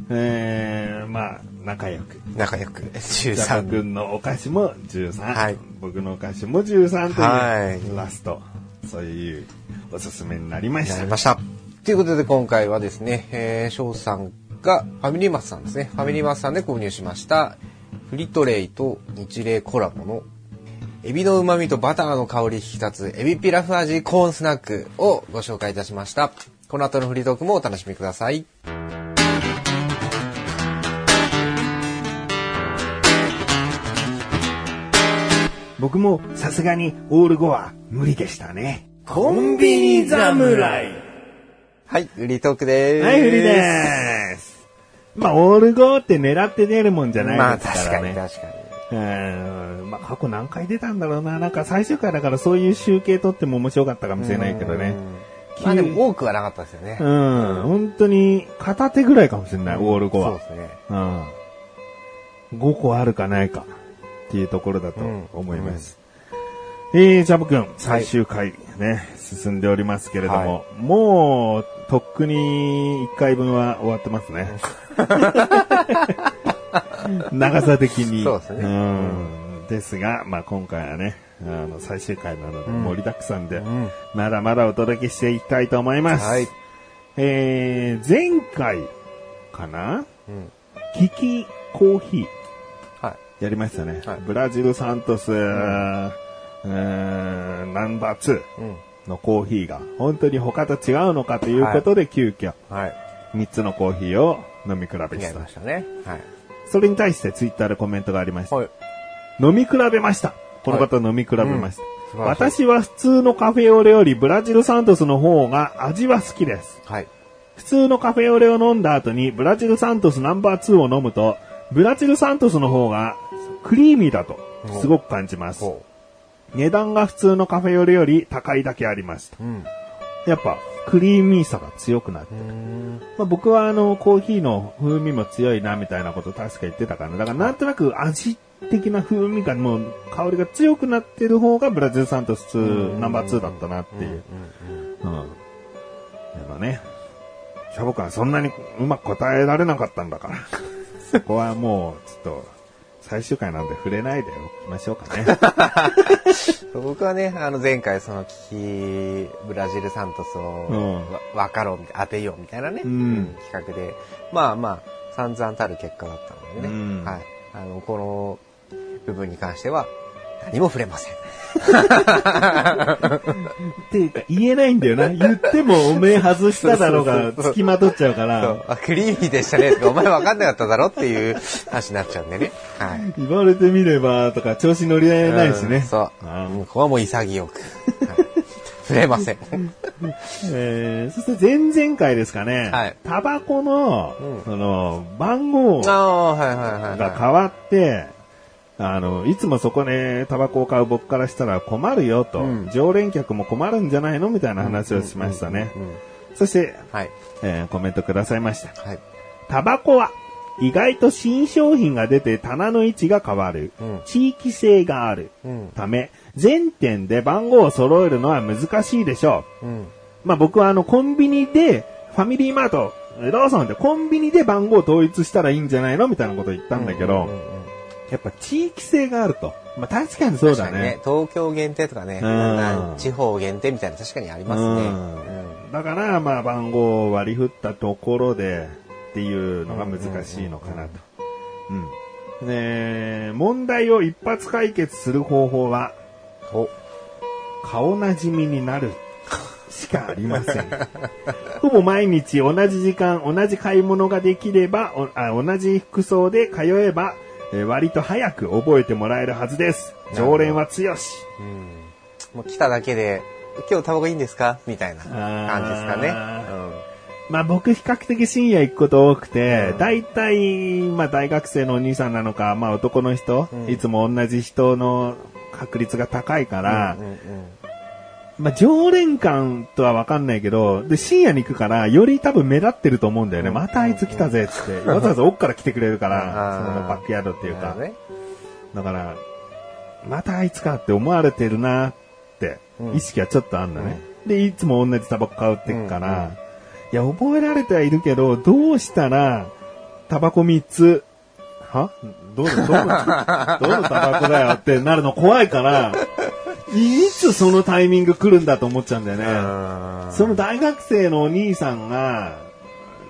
えー、まあ、仲良く。い。仲良く。ジャカ13。君のお菓子も13。はい僕のお菓子も13という、はいラスト。そういうおすすめになりました。なりました。ということで今回はですね、えー、翔さんがファミリーマスさんですね。ファミリーマスさんで購入しました、フリトレイと日霊コラボのエビの旨味とバターの香り引き立つエビピラフ味コーンスナックをご紹介いたしました。この後のフリートークもお楽しみください。僕もさすがにオール5は無理でしたね。コンビニ侍はい、フリートークです。はい、フリです。まあ、オール5って狙って出るもんじゃまあないですか確からにね。確かに。うんまあ、過去何回出たんだろうな。なんか最終回だからそういう集計取っても面白かったかもしれないけどね。うん。まあでも多くはなかったですよね。うん、本当に片手ぐらいかもしれない、オール5は。そうですね。うん。5個あるかないかっていうところだと思います。えー、ジャブ君、最終回ね、進んでおりますけれども、もう、とっくに1回分は終わってますね。長さ的に。そうですねんですが、まあ今回はね、あの、最終回なので盛りだくさんで、んまだまだお届けしていきたいと思います。はい。えー、前回かな？うん。キキコーヒーはい。やりましたね。はいブラジルサントス、うーんナンバー2うん。のコーヒーが本当に他と違うのかということで急遽はい。3つのコーヒーを飲み比べした。ましたね。はい。それに対してツイッターでコメントがありました。はい。飲み比べました。この方飲み比べました。うん素晴らしい私は普通のカフェオレよりブラジルサントスの方が味は好きです。はい。普通のカフェオレを飲んだ後にブラジルサントスナンバー2を飲むと、ブラジルサントスの方がクリーミーだとすごく感じます。そ値段が普通のカフェオレより高いだけありますと。う。うん。やっぱクリーミーさが強くなって。うん。まあ、僕はあのコーヒーの風味も強いなみたいなこと確か言ってたから、だからなんとなく味的な風味がもう香りが強くなってる方がブラジルサントス2ナンバー2だったなっていう。うん。でもね、シャボカはそんなにうまく答えられなかったんだから。そこはもう、ちょっと、最終回なんで触れないでおきましょうかね。僕はね、あの前回その聞き、ブラジルサントスをうん。わ、分かろうみたいな、当てようみたいなね、うん。企画で、まあまあ、散々たる結果だったのでね、うん。はい。あの、この部分に関しては、何も触れません。っていうか、言えないんだよな。言ってもおめえ外しただろうが、付きまとっちゃうかそら、うあ、クリーミーでしたね、とか、お前分かんなかっただろっていう話になっちゃうんでね。はい。言われてみれば、とか、調子乗り合えないしね。うんそう。あうんここはもう潔く。はい触れません。えー、そして前々回ですかね、はいタバコの、うんその、番号が。変わって、あの、いつもそこでタバコを買う僕からしたら困るよと、うん常連客も困るんじゃないのみたいな話をしましたね。そして、はい。えーコメントくださいました。はい。タバコは意外と新商品が出て棚の位置が変わる。うん地域性がある。うん。ため、全店で番号を揃えるのは難しいでしょう。うん。まあ僕はあのコンビニで、ファミリーマート、ローソンでコンビニで番号を統一したらいいんじゃないのみたいなこと言ったんだけど、うんうんうんやっぱ地域性があると。まあ確かにそうだ確かにね。東京限定とかね、うん地方限定みたいな確かにありますね。うんだから、まあ番号を割り振ったところでっていうのが難しいのかなと。うん。で、問題を一発解決する方法は、顔なじみになるしかありません。ほぼ毎日同じ時間、同じ買い物ができれば、おあ同じ服装で通えば、えー割と早く覚えてもらえるはずです。常連は強し。うん。もう来ただけで、今日タバコいいんですか？みたいな感じですかね。あまあ僕比較的深夜行くこと多くて、大体、まあ大学生のお兄さんなのか、まあ男の人、うんいつも同じ人の確率が高いから、うんうんうんまあ常連感とはわかんないけど、で深夜に行くから、より多分目立ってると思うんだよね。またあいつ来たぜっつって、わざわざ奥から来てくれるから、そのバックヤードっていうか。ね。だから、またあいつかって思われてるなってうん。意識はちょっとあんだね。で、いつも同じタバコ買うってくから、いや、覚えられてはいるけど、どうしたら、タバコ3つ、は？どうどう どうどのタバコだよってなるの怖いから、いつそのタイミング来るんだと思っちゃうんだよね。うんその大学生のお兄さんが、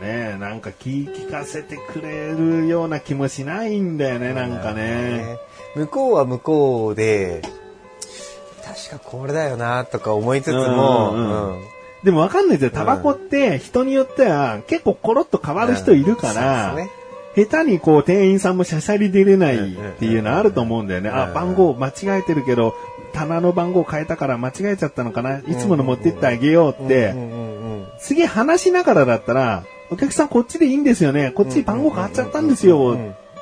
ねなんか聞聞かせてくれるような気もしないんだよね、なんかね。向こうは向こうで、確かこれだよなとか思いつつも、うんうんうんでもわかんないですよ。タバコって人によっては結構コロッと変わる人いるから、下手にこう店員さんもしゃしゃり出れないっていうのあると思うんだよね。あ、番号間違えてるけど、棚の番号変えたから間違えちゃったのかな？いつもの持ってってあげようって、うんうんうんすげえ話しながらだったら、お客さんこっちでいいんですよね。こっち番号変わっちゃったんですよ。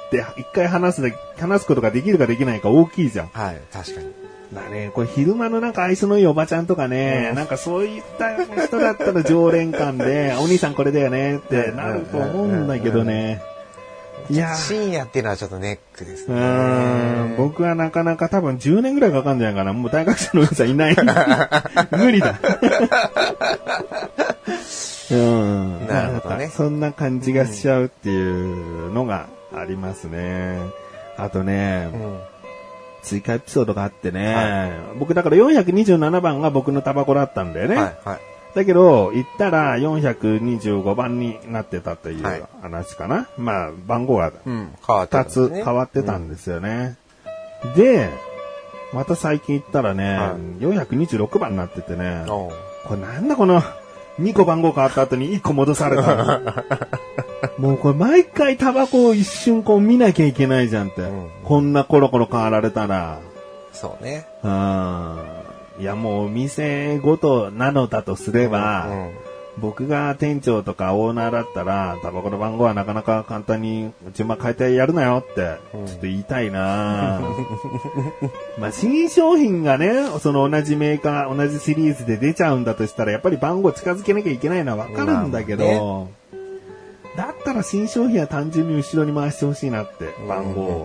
って一回話すで、話すことができるかできないか大きいじゃん。はい、確かに。だね、これ昼間のなんか愛想のいいおばちゃんとかね、なんかそういった人だったら常連感で、お兄さんこれだよねってなると思うんだけどね。いやー深夜っていうのはちょっとネックですうね。僕はなかなか多分10年ぐらいかかんじゃないかな。もう大学生のお兄さんいない。無理だ。うん。なるほどねそんな感じがしちゃうっていうのがありますね。あとね、うん追加エピソードがあってね、は僕だから427番が僕のタバコだったんだよね。はい、はい。だけど、行ったら425番になってたというはい話かな。まあ、番号がうん、変わってた2つんですね変わってたんですよね。で、また最近行ったらね、は426番になっててね、これなんだこの2個番号変わった後に1個戻されたの？もうこれ毎回タバコを一瞬こう見なきゃいけないじゃんって。うんこんなコロコロ変わられたら。そうね。うん。いやもうお店ごとなのだとすれば、うん。僕が店長とかオーナーだったら、タバコの番号はなかなか簡単に順番変えてやるなよって、うん。ちょっと言いたいな。まあ新商品がね、その同じメーカー、同じシリーズで出ちゃうんだとしたら、やっぱり番号近づけなきゃいけないのはわかるんだけど、だったら新商品は単純に後ろに回してほしいなって、番号を。うんうんうんう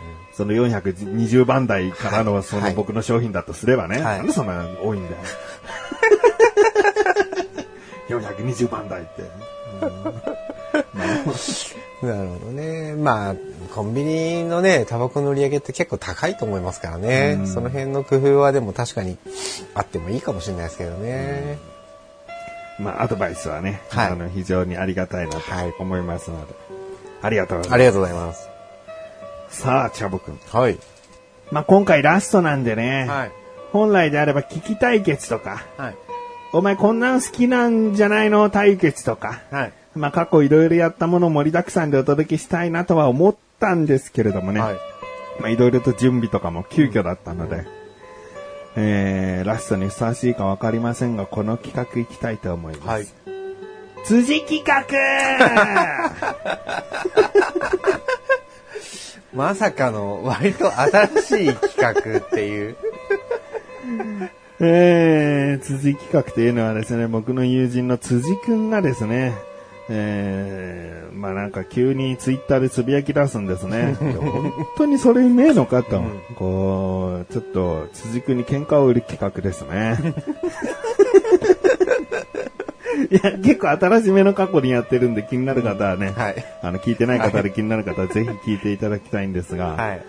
んその420番台からのその僕の商品だとすればね。はいなんでそんな多いんだよ。420番台って。なるほどね。まあ、コンビニのね、タバコの売り上げって結構高いと思いますからね。うんその辺の工夫はでも確かにあってもいいかもしれないですけどね。まあ、アドバイスはね、はいあの、非常にありがたいなとはい思いますので。ありがとうございます。ありがとうございます。さあ、チャボくん。はい。まあ、今回ラストなんでね、はい。本来であれば聞き対決とか、はい。お前こんなん好きなんじゃないの対決とか、はい。まあ、過去いろいろやったものを盛りだくさんでお届けしたいなとは思ったんですけれどもね、はい。まあ、いろいろと準備とかも急遽だったので、えー、ラストにふさわしいかわかりませんが、この企画いきたいと思います。はい。辻企画 まさかの割と新しい企画っていう。えー、辻企画というのはですね、僕の友人の辻くんがですね、えまあなんか急にツイッターでつぶやき出すんですね。本当にそれうめえのかと。こう、ちょっと、辻君に喧嘩を売る企画ですね。いや、結構新しめの過去にやってるんで気になる方はね、はい。あの、聞いてない方で気になる方はぜひ聞いていただきたいんですが、はい。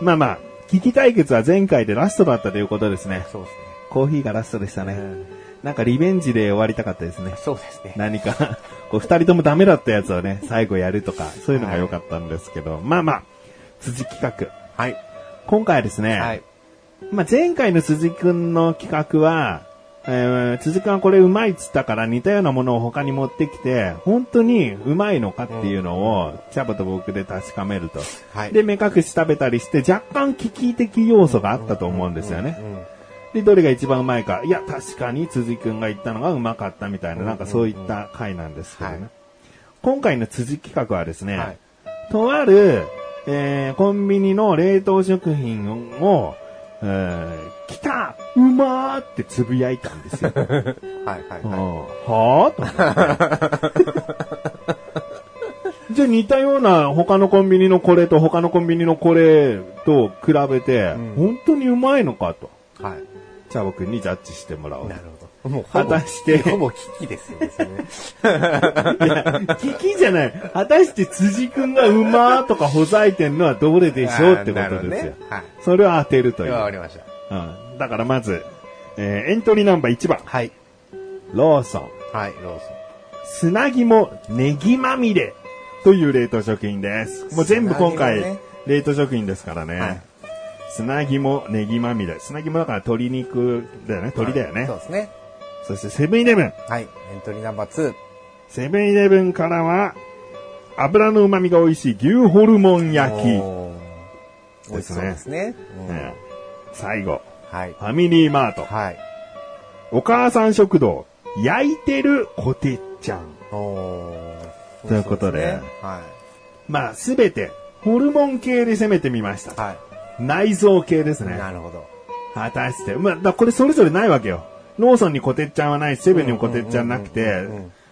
まあまあ、危機対決は前回でラストだったということですね。そうですコーヒーがラストでしたね。ね。うんなんかリベンジで終わりたかったですね。そうですね。何か、こう二人ともダメだったやつをね、最後やるとか、そういうのが良かったんですけど、まあまあ、辻企画。はい。今回はですね、はい。まあ前回の辻くんの企画は、えー、辻くんはこれうまいっつったから似たようなものを他に持ってきて、本当にうまいのかっていうのを、チャボと僕で確かめると。はい。で、目隠し食べたりして、若干危機的要素があったと思うんですよね。うん。で、どれが一番うまいか。いや、確かに辻くんが言ったのがうまかったみたいな、なんかそういった回なんですけどね。はい今回の辻企画はですね、はい。とある、えーコンビニの冷凍食品を、えー来たうまーってつぶやいたんですよ。はい。はい。うんははぁと。じゃあ似たような他のコンビニのこれと他のコンビニのこれと比べて、ん本当にうまいのかと。い。はい。チャボくんにジャッジしてもらおう。なるほど。もう果たしてほぼ危機ですよね。それね いや、聞きじゃない。果たして辻くんがうまーとかほざいてんのはどれでしょうってことですよ。はい。それを当てるという。わかりました。うん、だからまず、えーエントリーナンバー1番。はい。ローソン。はい、ローソン。砂肝ネギまみれという冷凍食品です。もう全部今回、冷凍食品ですからね。はい砂肝ネギまみれ。砂肝だから鶏肉だよね。鶏だよね。そうですね。そしてセブンイレブン。はい。エントリーナンバー2。セブンイレブンからは、油の旨味が美味しい牛ホルモン焼き。おー美味しそうですね。うんうん最後、はい。ファミリーマート。はい。お母さん食堂。焼いてるコテッちゃん。おーということで美味しそうすねはまあ、すべて、ホルモン系で攻めてみましたい。。は内臓系ですい。ね。なるほど。果たして。まあ、だこれそれぞれないわけよ。ローソンにコテッちゃんはないし、セブンにもコテッちゃんなくて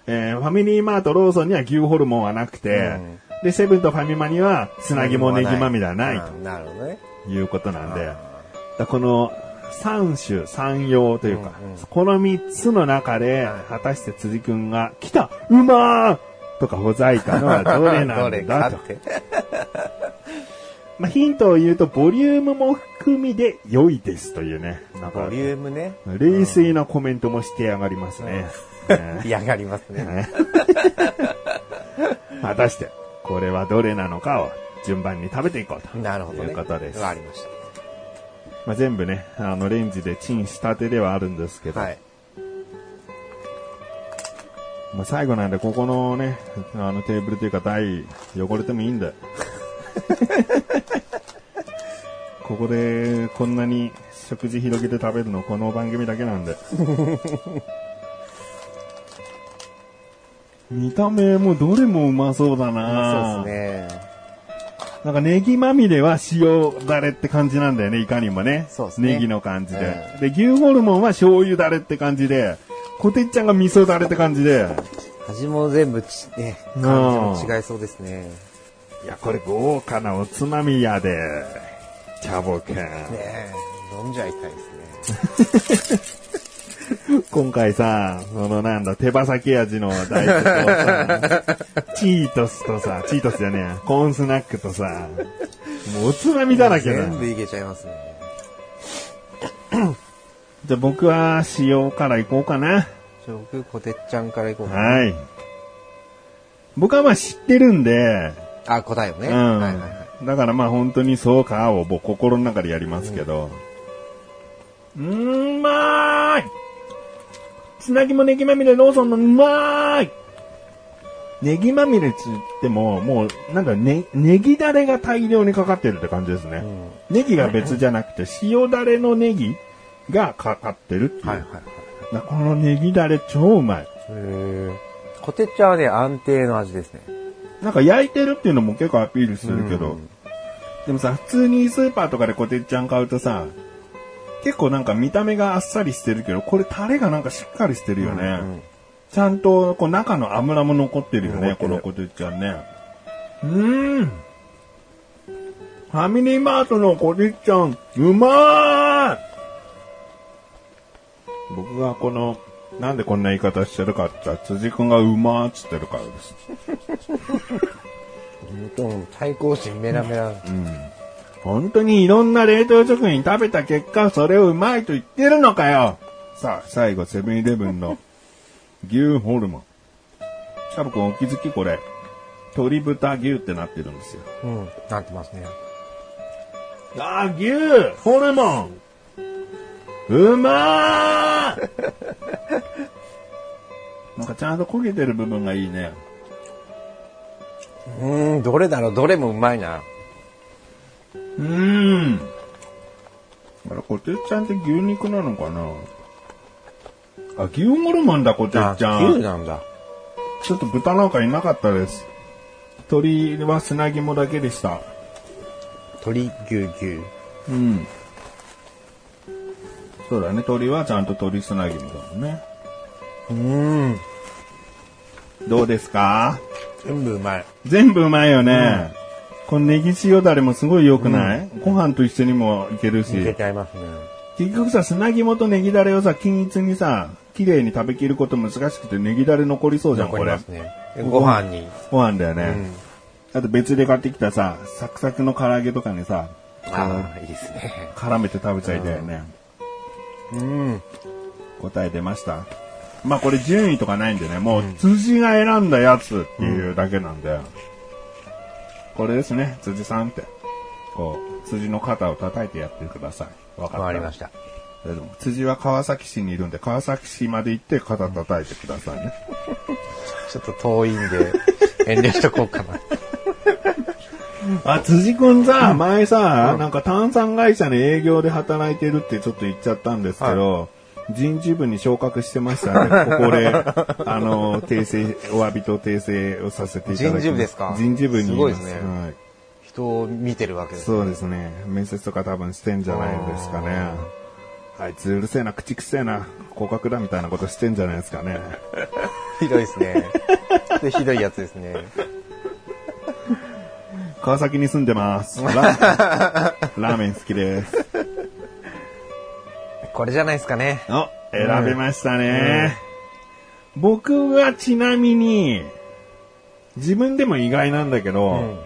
えーファミリーマート、ローソンには牛ホルモンはなくてうん、で、セブンとファミマには砂肝ネギまみれはないうんなるほどね。ということなんで、だこの三種三様というか、うんうんこの三つの中ではい、果たして辻くんが、来たうまーとかほざいたのは どれなんだと。まあ、ヒントを言うと、ボリュームも含みで良いですというね。ボリュームね。冷静なコメントもしてやがりますね。ね嫌がりますね。ね 果たして、これはどれなのかを順番に食べていこうと。なるほどいうことですわかりましまあ、全部ね、あの、レンジでチンしたてではあるんですけた。ど、はい。まあ、最後なんで、ここのね、あのテーブルというか台、汚れてもいいんだよ。ここで、こんなに食事広げて食べるの、この番組だけなんで。見た目もどれもうまそうだなそうですね。なんかネギまみれは塩だれって感じなんだよね、いかにもね。そうですねネギの感じで。で、牛ホルモンは醤油だれって感じで、コテッちゃんが味噌だれって感じで。味も全部ち、ね、うん感じも違いそうですね。いや、これ豪華なおつまみやで。チャボくん。ねえ、飲んじゃいたいですね。今回さ、そのなんだ、手羽先味の大豆とさ、チートスとさ、チートスじゃねえや、コーンスナックとさ、もうおつまみだらけだ。全部いけちゃいますね。じゃあ僕は塩からいこうかな。僕、こてっちゃんからいこうかな。はい。僕はまあ知ってるんで、あ、答えをね。うん。はいはいはい。だからまあ本当にそうかを僕心の中でやりますけど。うーん、まーいつなぎもネギまみれローソンのうまーいネギまみれっつっても、もう、なんだ、ね、ネギだれが大量にかかってるって感じですね。ネギが別じゃなくて、塩だれのネギがかかってるっていう。はいはいはい。だこのネギだれ超うまい。へえ。こてっちゃんはね、安定の味ですね。なんか焼いてるっていうのも結構アピールするけど、うんでもさ、普通にスーパーとかでコテッちゃん買うとさ、結構なんか見た目があっさりしてるけど、これタレがなんかしっかりしてるよね。うんちゃんと、こう、中の油も残ってるよね、このこてっちゃんね。うーん。ファミリーマートのこてっちゃん、うまーい僕がこの、なんでこんな言い方してるかって言ったら、辻くんがうまーっつってるからです。うん対抗心メラメラ。本当にいろんな冷凍食品食べた結果、それをうまいと言ってるのかよさあ、最後、セブンイレブンの牛ホルモン。シャブ君お気づきこれ。鶏豚牛ってなってるんですよ。うん。なってますね。あー、牛ホルモンうまー なんかちゃんと焦げてる部分がいいね。うーん、どれだろう？どれもうまいな。うーん。あれ、こてっちゃんって牛肉なのかな？あ、牛ホルモンだ、こてっちゃあ、牛ん。なんだ。ちょっと豚なんかいなかったです。鶏は砂肝だけでした。鶏牛牛。うん。そうだね、鶏はちゃんと鶏砂肝だもんね。うーん。どうですか？全部うまい。全部うまいよね。このネギ塩だれもすごい良くない、ご飯と一緒にもいけるし。いけちゃいますね。結局さ、砂肝とネギだれをさ、均一にさ、綺麗に食べきること難しくてネギだれ残りそうじゃん、これ残りま。すね。でご飯に。ご飯だよね。うん。あと別で買ってきたさ、サクサクの唐揚げとかにさ、ああ、いいですね。絡めて食べちゃいたいよね。うん。答え出ました。まあこれ順位とかないんでね、もう辻が選んだやつっていうだけなんで、これですね、辻さんって。こう、辻の肩を叩いてやってください。わかりました。でも辻は川崎市にいるんで、川崎市まで行って肩叩いてくださいね。ちょっと遠いんで、遠慮しとこうかな。あ、辻くんさ、前さ、なんか炭酸会社の営業で働いてるってちょっと言っちゃったんですけど、人事部に昇格してましたね。ここで、あの、訂正、お詫びと訂正をさせていただきます。人事部ですか？人事部にす。すごいですねはい。人を見てるわけです。そうですね。面接とか多分してんじゃないですかね。あいつうるせえな、口くせえな、降格だみたいなことしてんじゃないですかね。ひどいですね。でひどいやつですね。川崎に住んでます。ララーメン好きです。これじゃないですかね。お、選べましたね。僕はちなみに、自分でも意外なんだけど、うん。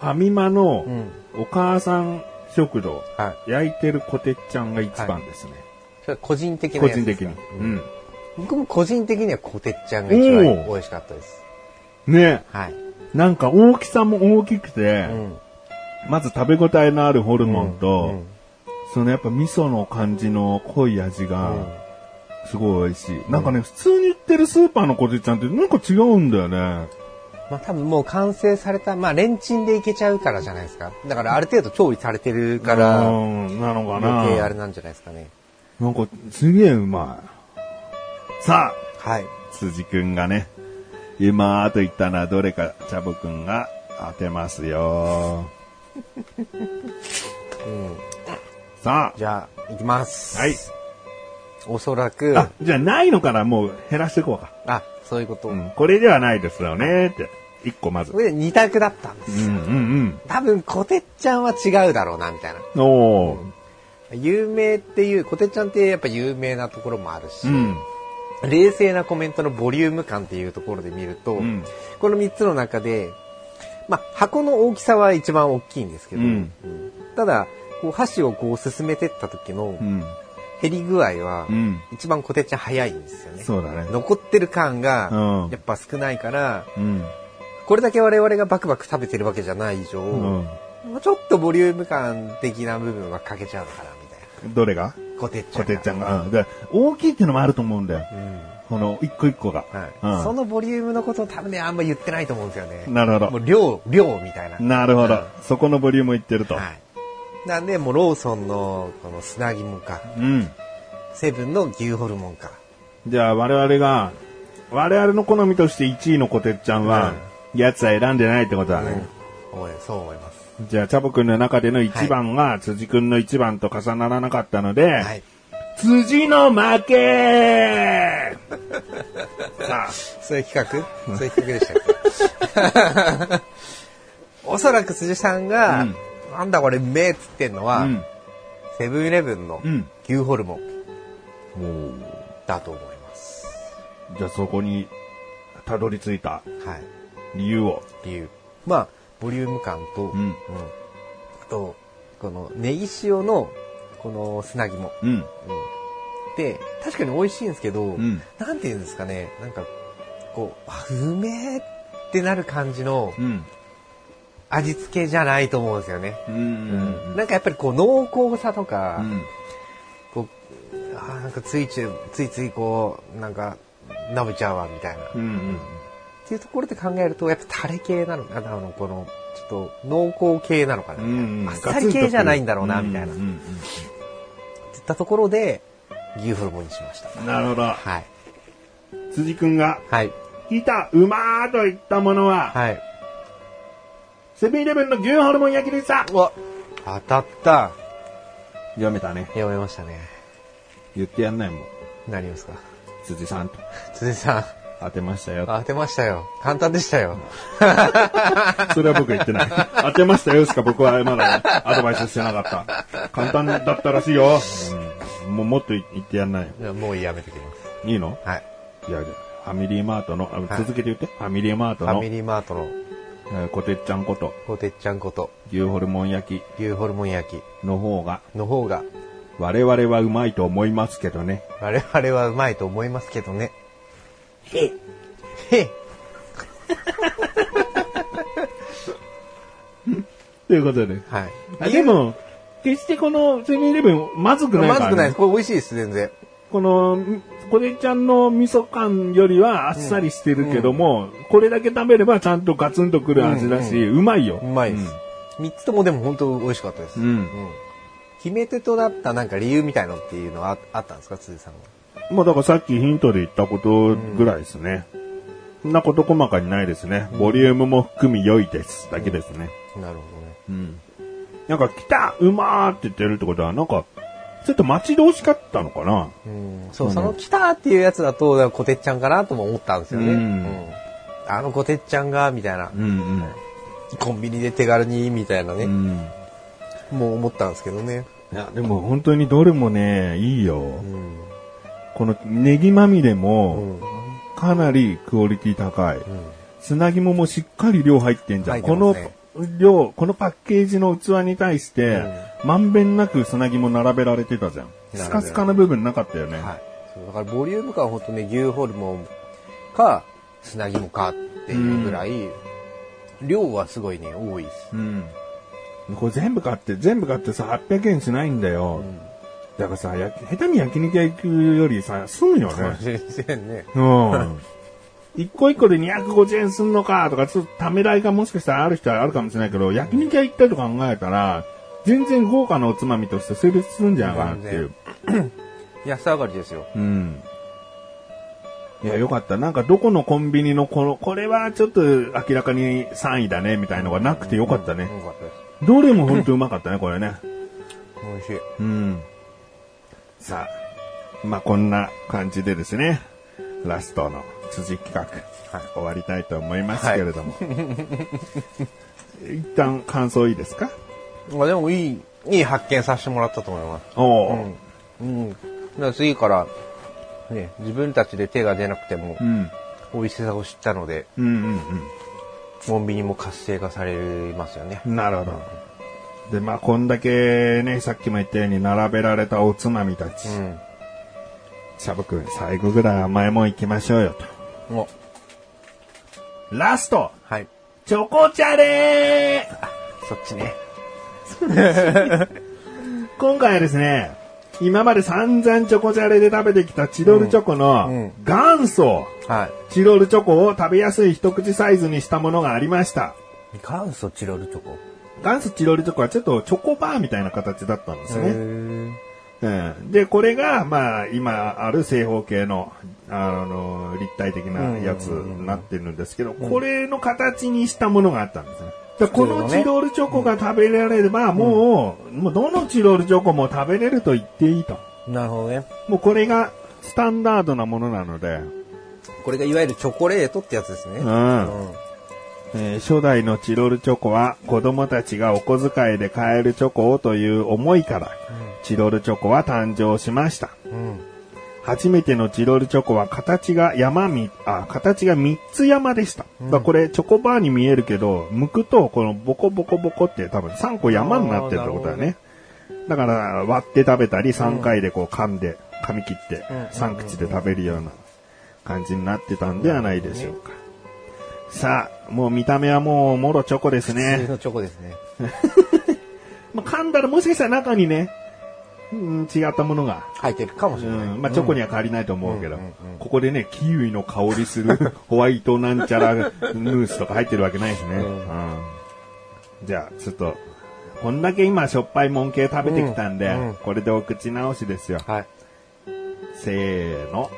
ファミマのうん。お母さん食堂、はい。焼いてるコテッちゃんが一番ですね。それは個人的な個人的に。うん。僕も個人的にはコテッちゃんが一番美味しかったです。ねはい。なんか大きさも大きくて、うん。まず食べ応えのあるホルモンと、うんそのやっぱ味噌の感じの濃い味が、すごい美味しい。なんかね、普通に売ってるスーパーのコテッちゃんってなんか違うんだよね。まあ多分もう完成された、まあレンチンでいけちゃうからじゃないですか。だからある程度調理されてるかうら、ん、なのかな。余計あれなんじゃないですかね。なんか、すげえうまい。さあ、はい。辻くんがね、うまーと言ったのはどれか、チャボくんが当てますよ。うん。さじゃあ、いきます。はい。おそらく、ああ、、じゃあないのからもう減らしていこうか。そういうこと。うん、これではないですよねって。一個まず。これで二択だったんです。うんうん多分、コテッちゃんは違うだろうな、みたいな。うん。おー。有名っていう、コテッちゃんってやっぱ有名なところもあるし、うん。冷静なコメントのボリューム感っていうところで見ると、うんこの3つの中で、まあ、箱の大きさは一番大きいんですけど、うんうんただ、こう箸をこう進めてった時のうん。減り具合はう、ん。一番コテッちゃん早いんですよね。そうだね。残ってる感がうんやっぱ少ないから、うん。これだけ我々がバクバク食べてるわけじゃない以上、うん。もうちょっとボリューム感的な部分は欠けちゃうのかなみたいな。どれが？コテッちゃんが。コテが。うん。で大きいっていうのもあると思うんだよ。うんこの一個一個が。はいうんそのボリュームのことを多分ね、あんま言ってないと思うんですよね。なるほど。もう量、量みたいな。なるほどうん。そこのボリュームいってると。はい。なんで、もうローソンのこの砂肝か、うん。セブンの牛ホルモンか。じゃあ我々が、我々の好みとして1位のコテッちゃんは、やつは選んでないってことだね。思いそう思います。じゃあ、チャボくんの中での1番が辻くんの1番と重ならなかったので、はい。辻の負け さあ、そういう企画？そういう企画でしたっけ？おそらく辻さんが、うんなんだこれうめえっつってんのは、うん。セブンイレブンのうん牛ホルモンおーだと思います。じゃあそこにたどり着いたはい。理由を。理由。まあ、ボリューム感と、うんあと、このネギ塩の、この砂肝。うん。うんで、確かに美味しいんですけど、んなんて言うんですかね、なんか、こう、あ、うめえってなる感じのうん。味付けじゃないと思うんですよね。うん。うんなんかやっぱりこう濃厚さとか、うん。こう、あーなんかついつい、ついついこう、なんか、舐めちゃうわ、みたいな。うん。うん。っていうところで考えると、やっぱタレ系なのかな、あの、この、ちょっと濃厚系なのかな、みたいなうんあっさり系じゃないんだろうな、うんみたいな。ってうんうん言ったところで、牛ホルモンにしました。うんなるほど。はい。辻くんが、はい。来た、うまーと言ったものは、はい。セブンイレブンの牛ホルモン焼きでしたうわ当たった。読めたね。読めましたね。言ってやんないもん。何ですか？辻さんと。辻さん、当てましたよ。当てましたよ。簡単でしたよ。それは僕言ってない。当てましたよしか僕はまだアドバイスしてなかった。簡単だったらしいよ。うん、もうもっと言ってやんないよ。もうやめてきます。いいの？はい。いや、ファミリーマートの、続けて言って。ファミリーマートのファミ、リーマートのえーこてっちゃんこと、こてっちゃんこと牛ホルモン焼き牛ホルモン焼きの方が、の方が我々はうまいと思いますけどね。我々はうまいと思いますけどね。へへ ということで。はい。あでも、決してこのセブンイレブンまずくないから、ね。まずくないです。これ美味しいです、全然。この、これちゃんの味噌感よりはあっさりしてるけども、これだけ食べればちゃんとガツンとくる味だし、うまいよ。うまいです。三つともでも本当美味しかったです。うん。うん。決め手となったなんか理由みたいのっていうのはああったんですか、辻さんは？まあだからさっきヒントで言ったことぐらいですね。そんなこと細かにないですね。ボリュームも含み良いです。だけですね。なるほうん。なんか来たうまーって言ってるってことは、なんか、ちょっと待ち遠しかったのかな。うん。そう、その来たっていうやつだと、こてっちゃんかなとも思ったんですよね。うんあのこてっちゃんが、みたいな。うんコンビニで手軽に、みたいなね。うん。うん。もう思ったんですけどね。いや、でも本当にどれもね、いいよ。うん。このネギまみれうも、ん。かなりクオリティ高い。砂肝もしっかり量入ってんじゃん。入ってこの量、このパッケージの器に対して、まんべんなく砂肝並べられてたじゃん。スカスカな部分なかったよね。はい。そうだからボリューム感は本当ね、牛ホルモンか、砂肝かっていうぐらい、量はすごいね、多いです。うん。これ全部買って、全部買ってさ、800円しないんだよ。だからさ、や下手に焼肉屋行くよりさ、済むよね。全然ね。うん。一個一個で250円すんのかとか、ちょっとためらいがもしかしたらある人はあるかもしれないけど、焼肉屋行ったりと考えたら、全然豪華なおつまみとして成立するんじゃないかなっていう。安上がりですよ。うん。いや、よかった。なんかどこのコンビニのこの、これはちょっと明らかに3位だね、みたいのがなくてよかったね。よかったです。どれも本当うまかったね、これね。美味しい。うん。さあ、まあこんな感じでですね、ラストの辻企画、はい終わりたいと思いますけれども。一旦感想いいですか？まあでもいい、いい発見させてもらったと思います。おお、うん。だから次から、ね、自分たちで手が出なくてもう、ん。美味しさを知ったので、うんうんコンビニも活性化されますよね。うん。なるほど。で、まあこんだけね、さっきも言ったように並べられたおつまみたち。うん。シャブ君、最後ぐらい甘いもん行きましょうよと。お、ラストはい。チョコチャレーそっちね。今回はですね、今まで散々チョコジャレで食べてきたチロルチョコの元祖、はい。チロルチョコを食べやすい一口サイズにしたものがありました。元祖チロルチョコ？元祖チロルチョコはちょっとチョコバーみたいな形だったんですへね。ーうん、で、これが、まあ、今ある正方形の、あの、立体的なやつになってるんですけど、これの形にしたものがあったんですね。だこのチロルチョコが食べられれば、もう、もうどのチロルチョコも食べれると言っていいと。なるほどね。もうこれがスタンダードなものなので、これがいわゆるチョコレートってやつですね。うんうんえー初代のチロルチョコは子供たちがお小遣いで買えるチョコをという思いから、チロルチョコは誕生しました。うん。初めてのチロルチョコは形が山み、あ、形が3つ山でした。だからこれチョコバーに見えるけど、剥くとこのボコボコボコって多分3個山になってるってことだよね。だから割って食べたり3回でこう噛んで、噛み切ってうん3口で食べるような感じになってたんではないでしょうか。さあ、もう見た目はもうもろチョコです普通ね。のチョコですね。まあ、噛んだらもしかしたら中にね、うん、違ったものが入ってるかもしうれない。ん、まあ、チョコには変わりないと思うけど、うんうんうんここでね、キウイの香りするホワイトなんちゃらムースとか入ってるわけないですね。うんうんじゃあ、ちょっと、こんだけ今しょっぱいもん系食べてきたんで、うんうんこれでお口直しですよ。はい。せーの。ん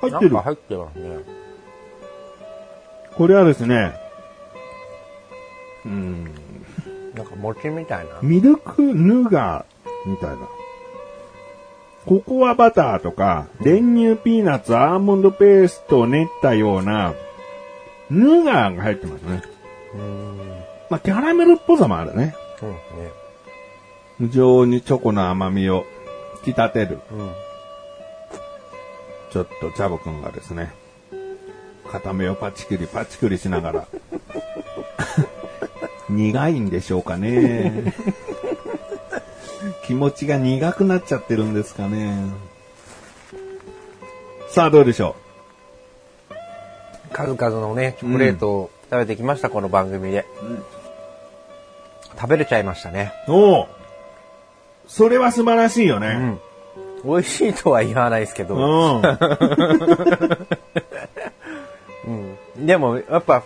入ってるなんか。入ってますね。これはですね、うん、なんか餅みたいな。ミルクヌガーみたいな。ココアバターとか、練乳ピーナッツ、アーモンドペーストを練ったような、ヌガーが入ってますね。うん。まあ、キャラメルっぽさもあるね。そうね。非常にチョコの甘みを引き立てる。うん。ちょっとチャボくんがですね、片目をパチクリパチクリしながら、苦いんでしょうかね。気持ちが苦くなっちゃってるんですかね。さあ、どうでしょ数々のね、チョコレートを食べてきました、この番組で。食べれちゃいましたね。うおおそれは素晴らしいよね。うん。美味しいとは言わないですけうど、ん。うん。でも、やっぱ、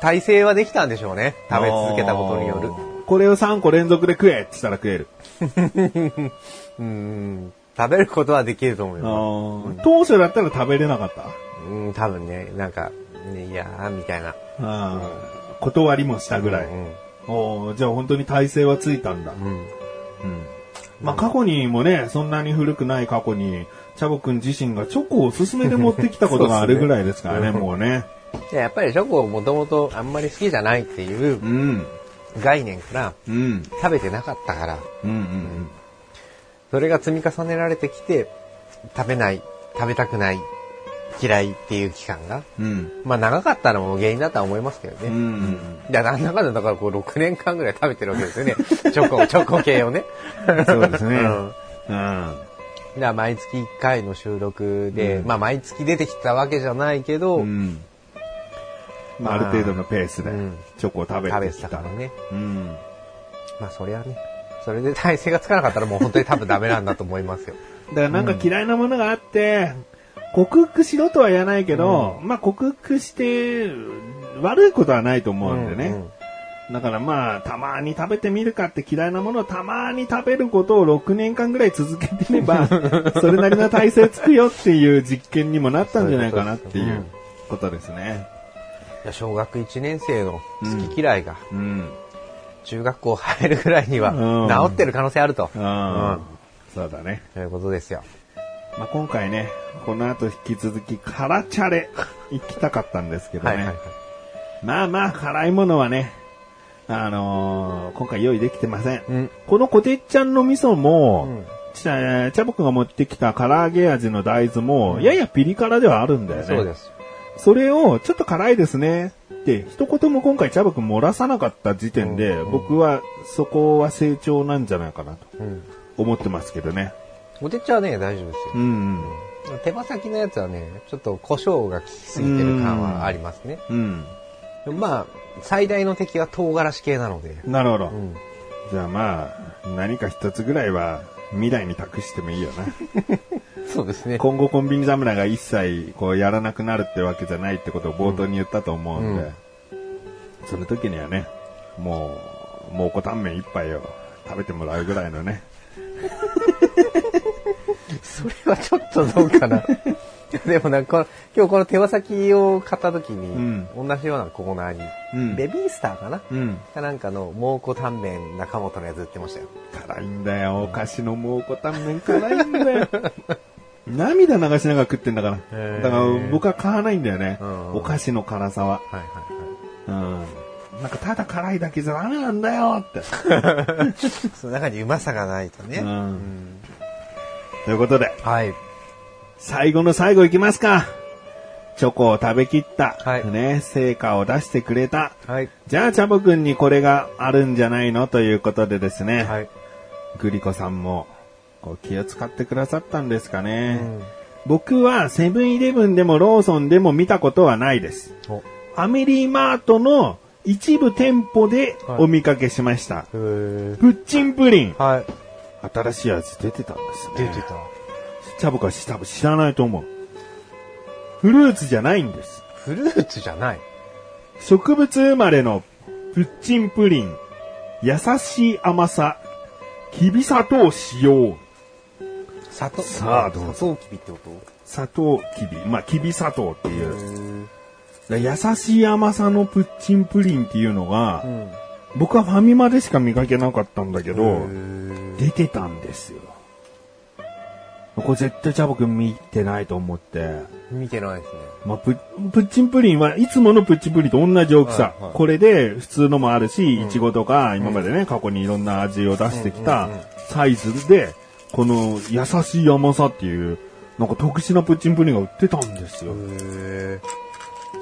体制はできたんでしょうね。食べ続けたことによる。これを3個連続で食えって言ったら食える。うん。食べることはできると思いま当初だったら食べれなかった？す。うん、多分ね、なんか、ね、いやー、みたいな。あー断りもしたぐらい。うん。おーじゃあ本当に体勢はついたんだ。うん。うん。まあ過去にもね、そんなに古くない過去に、チャボくん自身がチョコをおすすめで持ってきたことがあるぐらいですからね、そうねもうね。でやっぱりチョコもともとあんまり好きじゃないっていううん。概念からうん。食べてなかったから、うんうんそれが積み重ねられてきて、食べない、食べたくない、嫌いっていう期間が、うん。うん。まあ長かったのも原因だとは思いますけどね。うんうんいや、なんだかんだだからこう6年間ぐらい食べてるわけですよね。チョコ、チョコ系をね。そうですね。ううん。ん。だ毎月1回の収録で、うんまあ毎月出てきたわけじゃないけど、うん。まあ、ある程度のペースでうんチョコを食べ食べてきた。てたからね。うん。まあそりゃね、それで体勢がつかなかったらもう本当に多分ダメなんだと思いますよ。だからなんか嫌いなものがあって、克服しろとは言わないけど、まあ克服して悪いことはないと思うんでね。うんだからまあ、たまに食べてみるかって嫌いなものをたまに食べることを6年間ぐらい続けてれば、それなりの体勢つくよっていう実験にもなったんじゃないかなっていうことですね。小学1年生の好き嫌いがうん。中学校入るぐらいにはうん治ってる可能性あると。そうだね。ということですよ。まあ、今回ね、この後引き続き、辛チャレ 行きたかったんですけどね。はいはいはい。まあまあ、辛いものはね、あのー今回用意できてません。うん。このコテッちゃんの味噌も、うんちゃ、チャボくんが持ってきた唐揚げ味の大豆も、ややピリ辛ではあるんだよね。そうです。それを、ちょっと辛いですね。って、一言も今回チャボくん漏らさなかった時点で、うん僕はそこは成長なんじゃないかなとうん。思ってますけどね。おてっちゃんはね、大丈夫ですよ。うん手羽先のやつはね、ちょっと胡椒が効きすぎてる感はありますね。うん。うん。まあ、最大の敵は唐辛子系なので。なるほど。うん。じゃあまあ、何か一つぐらいは未来に託してもいいよな。そうですね。今後コンビニ侍が一切こうやらなくなるってわけじゃないってことを冒頭に言ったと思うんで、うんその時にはね、もう、蒙古タンメン一杯を食べてもらうぐらいのね。それはちょっとどうかな。でもなんか、今日この手羽先を買った時に、うん同じようなコーナーに、うんベビースターかな、うん。かなんかの蒙古タンメン中本のやつ売ってましたよ。辛いんだよ。お菓子の蒙古タンメン辛いんだよ。涙流しながら食ってんだから。だから僕は買わないんだよね。うんお菓子の辛さは。はいはいはい。うん。なんかただ辛いだけじゃダメなんだよって。その中にうまさがないとね。うんということで、はい。最後の最後いきますか。チョコを食べきった。はいね、成果を出してくれた。はい。じゃあ、チャボくんにこれがあるんじゃないの？ということでですね。はい。グリコさんもこう気を使ってくださったんですかうね。ん。僕はセブンイレブンでもローソンでも見たことはないです。お。ファミリーマートの一部店舗でお見かけしました。へープッチンプリン。はい。新しい味出てたんですね。出てた。チャボか多分知らないと思う。フルーツじゃないんです。フルーツじゃない。植物生まれのプッチンプリン。優しい甘さ。きび砂糖使用。砂糖。さあどうぞ砂糖きびってこ砂糖きび。まあ、きび砂糖ってという。へ優しい甘さのプッチンプリンっていうのが、うん。僕はファミマでしか見かけなかったんだけど、へ出てたんですよ。これ絶対チャボくん見てないと思って。ー見てないですね。まあ、ププッチンプリンはいつものプッチンプリンと同じ大きさ。はいはいこれで普通のもあるし、いちごとか今までね、過去にいろんな味を出してきたサイズで、この優しい甘さっていう、なんか特殊なプッチンプリンが売ってたんですよ。へ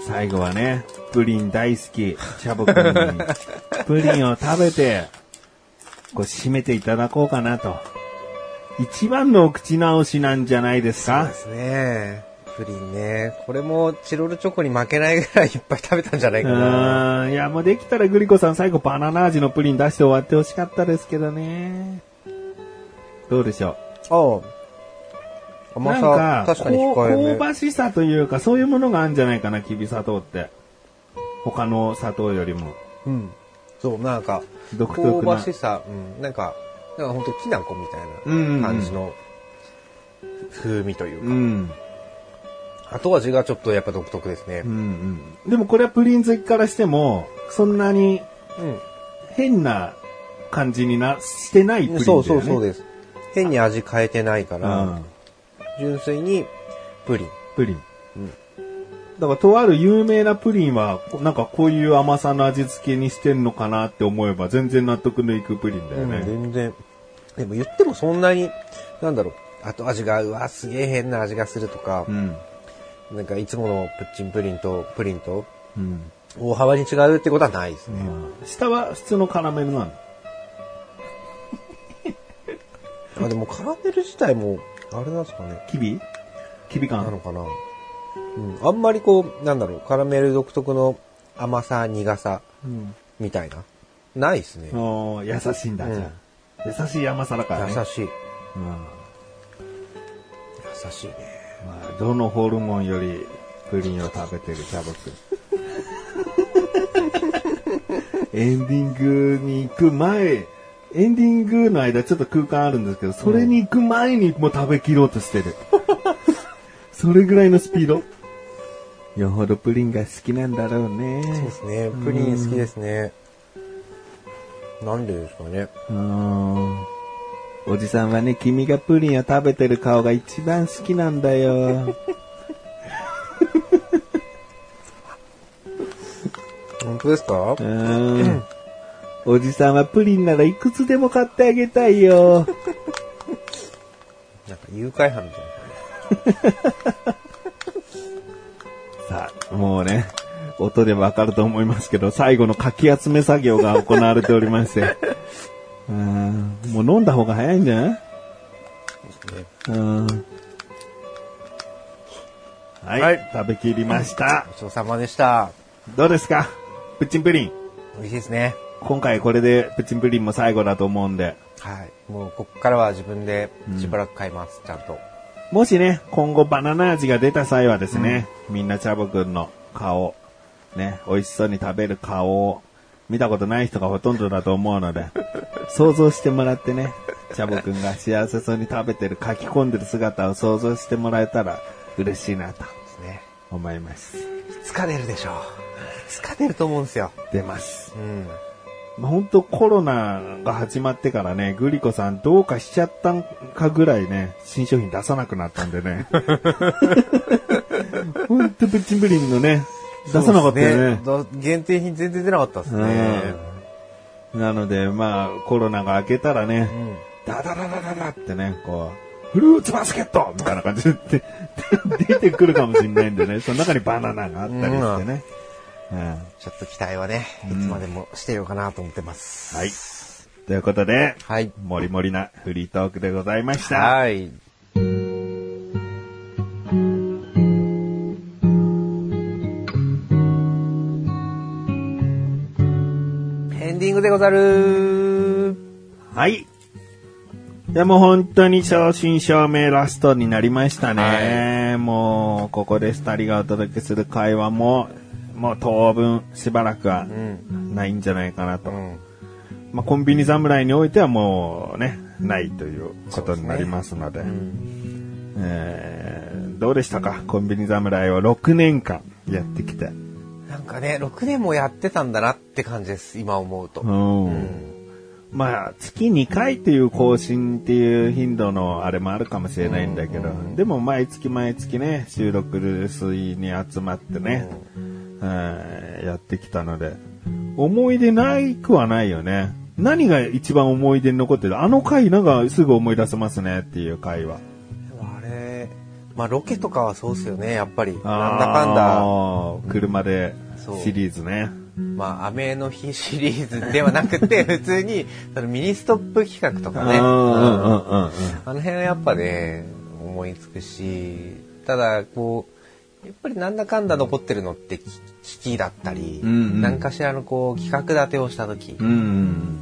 最後はね、プリン大好き、チャボくんに、プリンを食べて、こう締めていただこうかなと。一番のお口直しなんじゃないですか？そうですね。プリンね。これもチロルチョコに負けないぐらいいっぱい食べたんじゃないうかな。ーん。いや、もうできたらグリコさん最後バナナ味のプリン出して終わってほしかったですけどね。どうでしょああ。う。甘なんかさ、、確かに控えこう香め。ばしさというか、そういうものがあるんじゃないかな、きび砂糖って。他の砂糖よりも。うん。そう、なんか、独特な香ばしさ、うん、なんか、なんかほんときな粉みたうんうんうんいな感じの風味というか、うん。後味がちょっとやっぱ独特ですねうん。うん。でもこれはプリン好きからしても、そんなにうん。変な感じにな、してないプリンだよね。そうそうそうです。変に味変えてないかうら、ん。純粋にプリン。プリン。うんだから、とある有名なプリンは、こなんかこういう甘さの味付けにしてんのかなって思えば、全然納得のいくプリンだようん、ね。全然。でも言ってもそんなに、なんだろう、後味が、うわ、すげえ変な味がするとかう、ん。なんかいつものプッチンプリンとプリンとうん。大幅に違うってことはないですね。下は普通のカラメルなの？あでもカラメル自体も、あれなんですかね。キビ？キビ感？なのかな。うん。あんまりこう、なんだろう、カラメル独特の甘さ、苦さ、うん。みたいな。ないですね。優しいんだ、じゃあ。優しい甘さだからね。優しい。うん。優しいね。まあ、どのホルモンよりプリンを食べてるキャボくん。エンディングに行く前、エンディングの間ちょっと空間あるんですけど、それに行く前にもう食べきろうとしてる。それぐらいのスピード。よほどプリンが好きなんだろうね。そうですね。プリン好きですね。なんでですかね。うんおじさんはね、君がプリンを食べてる顔が一番好きなんだよ。本当ですか？うん。おじさんはプリンならいくつでも買ってあげたいよ。なんか誘拐犯みたいな。さあ、もうね、音でわかると思いますけど、最後のかき集め作業が行われておりまして。うんもう飲んだ方が早いんじゃない？うん。はい、はい食べきりました。ごちそうさまでした。どうですか？プッチンプリン。美味しいですね。今回これでプッチンプリンも最後だと思うんで。はい。もうこっからは自分でしばらく買います、ちゃんと。もしね、今後バナナ味が出た際はですね、みんなチャボくんの顔、ね、美味しそうに食べる顔を見たことない人がほとんどだと思うので、想像してもらってね、チャボくんが幸せそうに食べてる、書き込んでる姿を想像してもらえたら、嬉しいなとね。思います。いつか出るでしょう。いつか出ると思うんですよ。出ます。うん。まあ、本当コロナが始まってからね、グリコさんどうかしちゃったんかぐらいね、新商品出さなくなったんでね。本当プッチンプリンのね、出さなかったよね。ね限定品全然出なかったですね。なので、まあ、コロナが明けたらね、うん。ダダダダダダってね、こう、フルーツバスケットみたいな感じで 出てくるかもしれないんでね、その中にバナナがあったりしてね。うんちょっと期待はね、いつまでもしてようかなと思ってます。はい。ということで、はい。もりもりなフリートークでございました。はい。エンディングでござるはい。でも本当に正真正銘ラストになりましたね。もう、ここで二人がお届けする会話も、もう当分しばらくはうん。ないんじゃないかなと。うん。まあ、コンビニ侍においてはもうね、ないということになりますので。うん。えーどうでしたか？コンビニ侍を6年間やってきて。なんかね、6年もやってたんだなって感じです、今思うと。うんうん。まあ、月2回っていう更新っていう頻度のあれもあるかもしれないんだけど、でも毎月毎月ね、収録ル水に集まってね、えーやってきたので、思い出ないくはないよね。何が一番思い出に残ってる？あの回なんかすぐ思い出せますねっていう回は。あれ、まあロケとかはそうですよね、やっぱり。なんだかんだ。車でシリーズね。まあ、雨の日シリーズではなくて、普通に、そのミニストップ企画とかね。あの辺はやっぱね、思いつくし、ただ、こう、やっぱりなんだかんだ残ってるのって、危機だったり、うんうん何かしらのこう、企画立てをした時、うんうん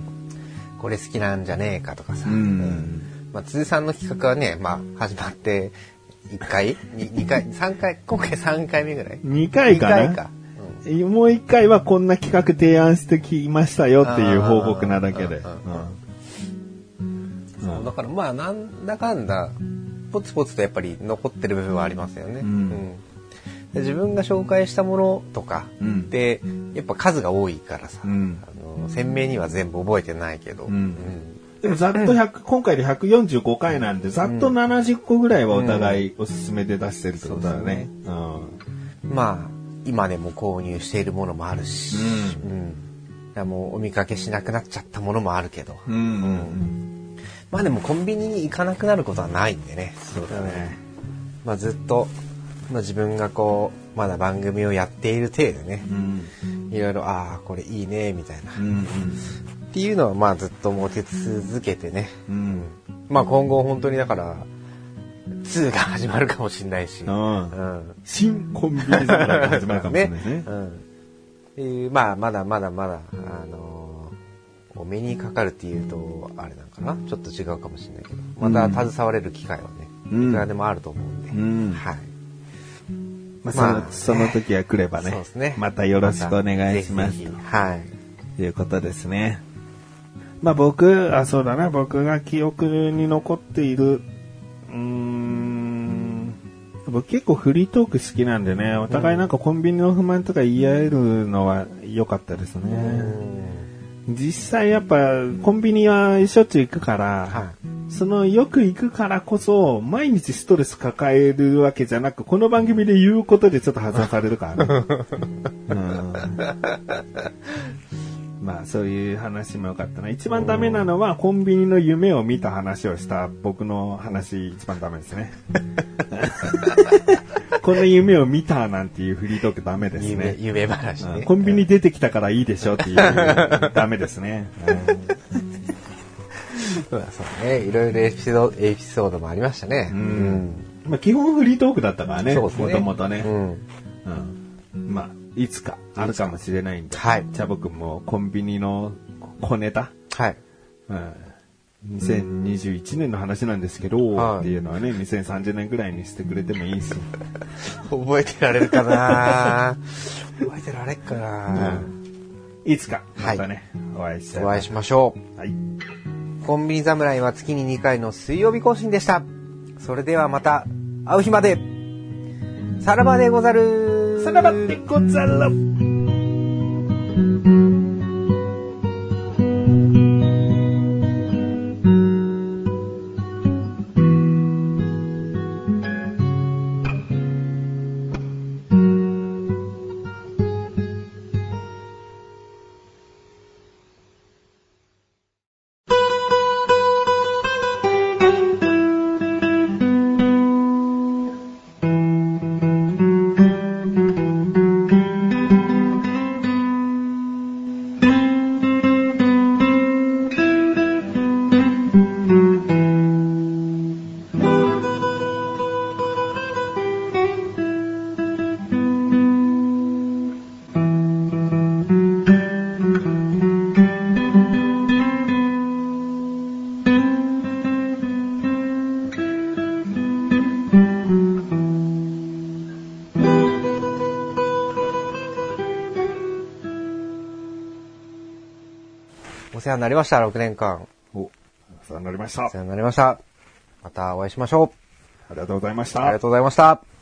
これ好きなんじゃねえかとかさ、うんまあ、辻さんの企画はね、まあ、始まって、1回 ?2 回 ?3 回今回3回目ぐらい？2回かな？二回か。うんもう一回はこんな企画提案してきましたよっていう報告なだけで。うんそうだからまあなんだかんだポツポツとやっぱり残ってる部分はありますよね。うんで自分が紹介したものとかうん。ってやっぱ数が多いからさ、うん。あの鮮明には全部覚えてないけど、ん。でもざっと100、今回で145回なんで、ざっと70個ぐらいはお互いおすすめで出してるってことだね。うんうん。まあ今でも購入しているものもあるし、うん。もうお見かけしなくなっちゃったものもあるけど、うんうん。まあでもコンビニに行かなくなることはないんでね。そうだね。まあ、ずっと、まあ、自分がこうまだ番組をやっている体でねう、ん。いろいろああこれいいねみたいな、っうん。ていうのはまあずっと持ち続けてね、うん。まあ今後本当にだから2が始まるかもしれないし、うんうん。新コンビニ侍が始まるかもしれない ね。うん、まあまだまだまだあのーお目にかかるっていうとあれなんかな。ちょっと違うかもしれないけど。また携われる機会はね、うん。いくらでもあると思うんで、うん。はいまあ、その、まあその時が来ればねそうですね。またよろしくお願いします。ぜひぜひはい。ということですね。まあ僕、あ、そうだな、僕が記憶に残っている、うーん、僕結構フリートーク好きなんでね、お互いなんかコンビニの不満とか言い合えるのは良かったですね。実際やっぱコンビニはしょっちゅう行くから、はそのよく行くからこそ、毎日ストレス抱えるわけじゃなく、この番組で言うことでちょっと外されるからね。うんまあそういう話もよかったな。一番ダメなのはコンビニの夢を見た話をした僕の話一番ダメですね。この夢を見たなんていうフリートークダメです夢ね。夢話ねうんコンビニ出てきたからいいでしょっていう ダメですね。そうだそうねいろいろエピソードエピソードもありましたね。ううん。んまあ基本フリートークだったからね、もそうですね。ともとね。うん。うん。まあ、いつかあるかもしれないんで。はい。じゃあ僕もコンビニの小ネタ、はい。うん、2021年の話なんですけど、はい。っていうのはね、2030年ぐらいにしてくれてもいいし。覚えてられるかな？覚えてられっかな、いつか、またね、お会いしお会いしましょう。はい。コンビニ侍は月に2回の水曜日更新でした。それではまた会う日まで。さらばでござる。さらばでござる。ました、6年間。お、お世話になりました。あお世話になりました。またお会いしましょう。りがとうございましたありが。とうございました。